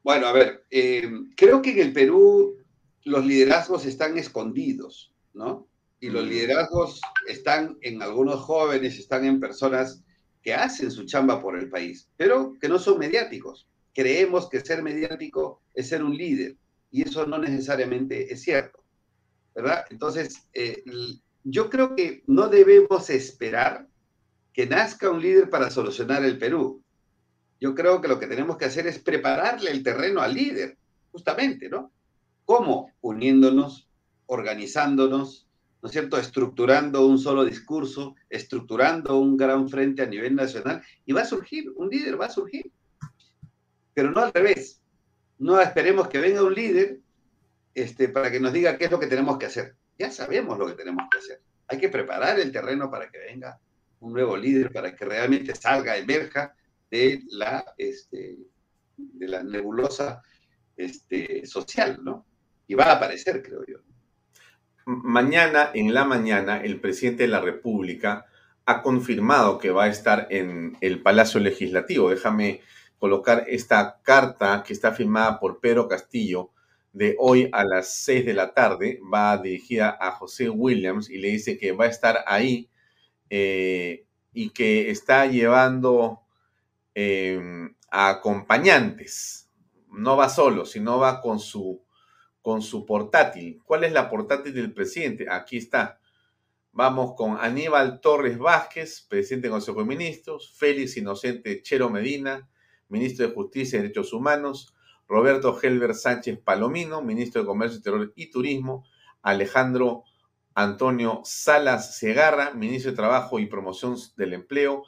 Bueno, a ver, eh, creo que en el Perú los liderazgos están escondidos, ¿no? Y los liderazgos están en algunos jóvenes, están en personas que hacen su chamba por el país, pero que no son mediáticos. Creemos que ser mediático es ser un líder, y eso no necesariamente es cierto, ¿verdad? Entonces, eh, yo creo que no debemos esperar que nazca un líder para solucionar el Perú. Yo creo que lo que tenemos que hacer es prepararle el terreno al líder, justamente, ¿no? ¿Cómo? Uniéndonos, organizándonos, ¿no es cierto? Estructurando un solo discurso, estructurando un gran frente a nivel nacional, y va a surgir, un líder va a surgir. Pero no al revés. No esperemos que venga un líder este, para que nos diga qué es lo que tenemos que hacer. Ya sabemos lo que tenemos que hacer. Hay que preparar el terreno para que venga un nuevo líder para que realmente salga, emerja de la, este, de la nebulosa este, social, ¿no? Y va a aparecer, creo yo. Mañana, en la mañana, el presidente de la República ha confirmado que va a estar en el Palacio Legislativo. Déjame colocar esta carta que está firmada por Pedro Castillo de hoy a las 6 de la tarde. Va dirigida a José Williams y le dice que va a estar ahí eh, y que está llevando em, a acompañantes. No va solo, sino va con su, con su portátil. ¿Cuál es la portátil del presidente? Aquí está. Vamos con Aníbal Torres Vázquez, presidente del Consejo de Ministros, Félix Inocente Chero Medina, ministro de Justicia y Derechos Humanos, Roberto Helber Sánchez Palomino, ministro de Comercio Exterior y Turismo, Alejandro Antonio Salas Segarra, ministro de Trabajo y Promoción del Empleo,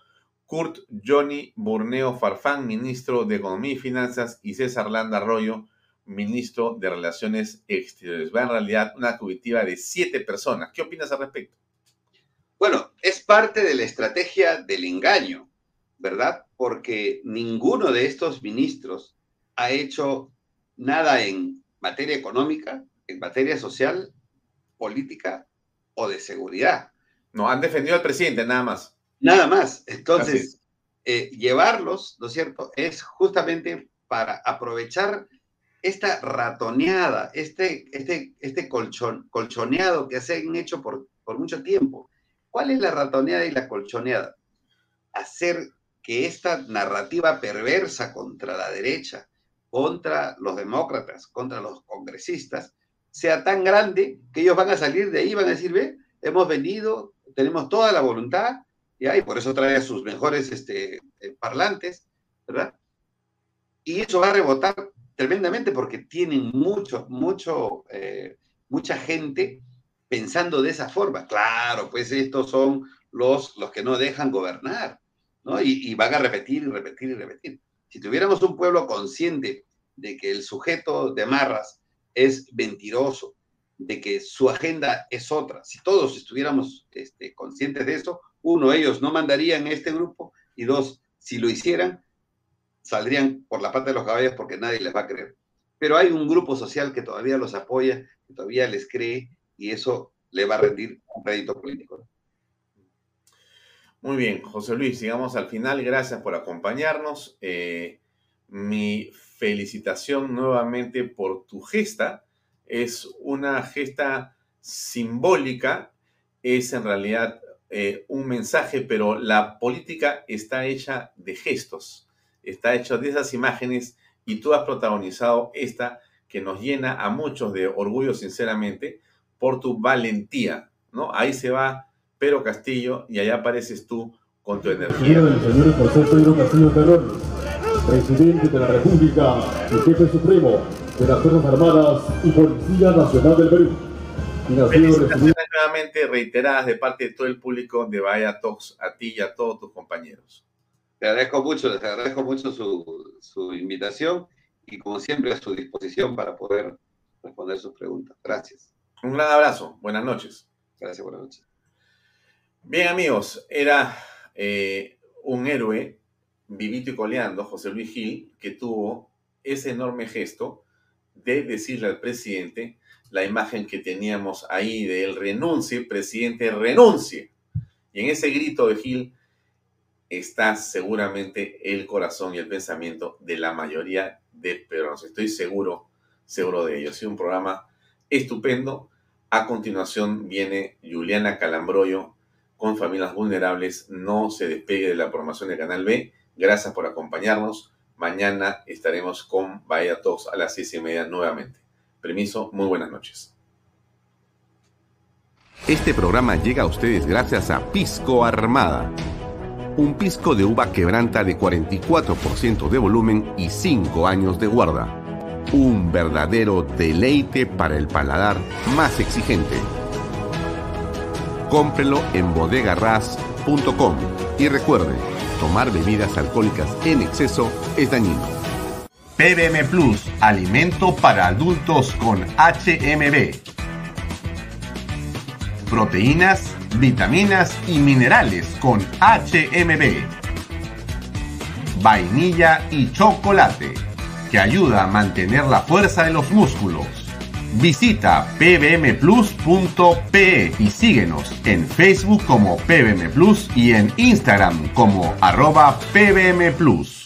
Kurt Johnny Burneo Farfán, ministro de Economía y Finanzas, y César Landa Arroyo, ministro de Relaciones Exteriores. Va en realidad una comitiva de siete personas. ¿Qué opinas al respecto? Bueno, es parte de la estrategia del engaño, ¿verdad? Porque ninguno de estos ministros ha hecho nada en materia económica, en materia social, política o de seguridad. No, han defendido al presidente, nada más. Nada más. Entonces, eh, llevarlos, ¿no es cierto?, es justamente para aprovechar esta ratoneada, este, este, este colchon, colchoneado que se han hecho por, por mucho tiempo. ¿Cuál es la ratoneada y la colchoneada? Hacer que esta narrativa perversa contra la derecha, contra los demócratas, contra los congresistas, sea tan grande que ellos van a salir de ahí van a decir, ve, hemos venido, tenemos toda la voluntad, y por eso trae a sus mejores este, eh, parlantes, ¿verdad? Y eso va a rebotar tremendamente porque tienen mucho, mucho, eh, mucha gente pensando de esa forma. Claro, pues estos son los, los que no dejan gobernar, Y, y van a repetir y repetir y repetir. Si tuviéramos un pueblo consciente de que el sujeto de Marras es mentiroso, de que su agenda es otra. Si todos estuviéramos este, conscientes de eso, uno, ellos no mandarían este grupo y dos, si lo hicieran, saldrían por la parte de los caballos porque nadie les va a creer. pero hay un grupo social que todavía los apoya, que todavía les cree y eso le va a rendir un crédito político. Muy bien, José Luis, llegamos al final. Gracias por acompañarnos. Eh, mi felicitación nuevamente por tu gesta. Es una gesta simbólica, es en realidad eh, un mensaje, pero la política está hecha de gestos, está hecha de esas imágenes y tú has protagonizado esta que nos llena a muchos de orgullo, sinceramente, por tu valentía, ¿no? Ahí se va Pedro Castillo y allá apareces tú con tu energía. del señor José Pedro Castillo Terrones, presidente de la República y jefe supremo de las Fuerzas Armadas y Policía Nacional del Perú. Felicitaciones nuevamente reiteradas de parte de todo el público de Bahía Talks, a ti y a todos tus compañeros. Te agradezco mucho, les agradezco mucho su, su invitación y como siempre a su disposición para poder responder sus preguntas. Gracias. Un gran abrazo, buenas noches. Gracias, buenas noches. Bien amigos, era eh, un héroe vivito y coleando, José Luis Gil, que tuvo ese enorme gesto de decirle al presidente la imagen que teníamos ahí de él, renuncie, presidente, renuncie. Y en ese grito de Gil está seguramente el corazón y el pensamiento de la mayoría de peruanos. Estoy seguro, seguro de ello. Ha sido un programa estupendo. A continuación viene Juliana Calambroyo con familias vulnerables. No se despegue de la programación de Canal B. Gracias por acompañarnos. Mañana estaremos con Bahía Talks a las seis y media nuevamente. Permiso, muy buenas noches. Este programa llega a ustedes gracias a Pisco Armada. Un pisco de uva quebranta de 44% de volumen y 5 años de guarda. Un verdadero deleite para el paladar más exigente. Cómprelo en bodegarras.com y recuerde, tomar bebidas alcohólicas en exceso es dañino. PBM Plus, alimento para adultos con HMB. Proteínas, vitaminas y minerales con HMB. Vainilla y chocolate, que ayuda a mantener la fuerza de los músculos. Visita pbmplus.pe y síguenos en Facebook como PBM Plus y en Instagram como arroba PBM Plus.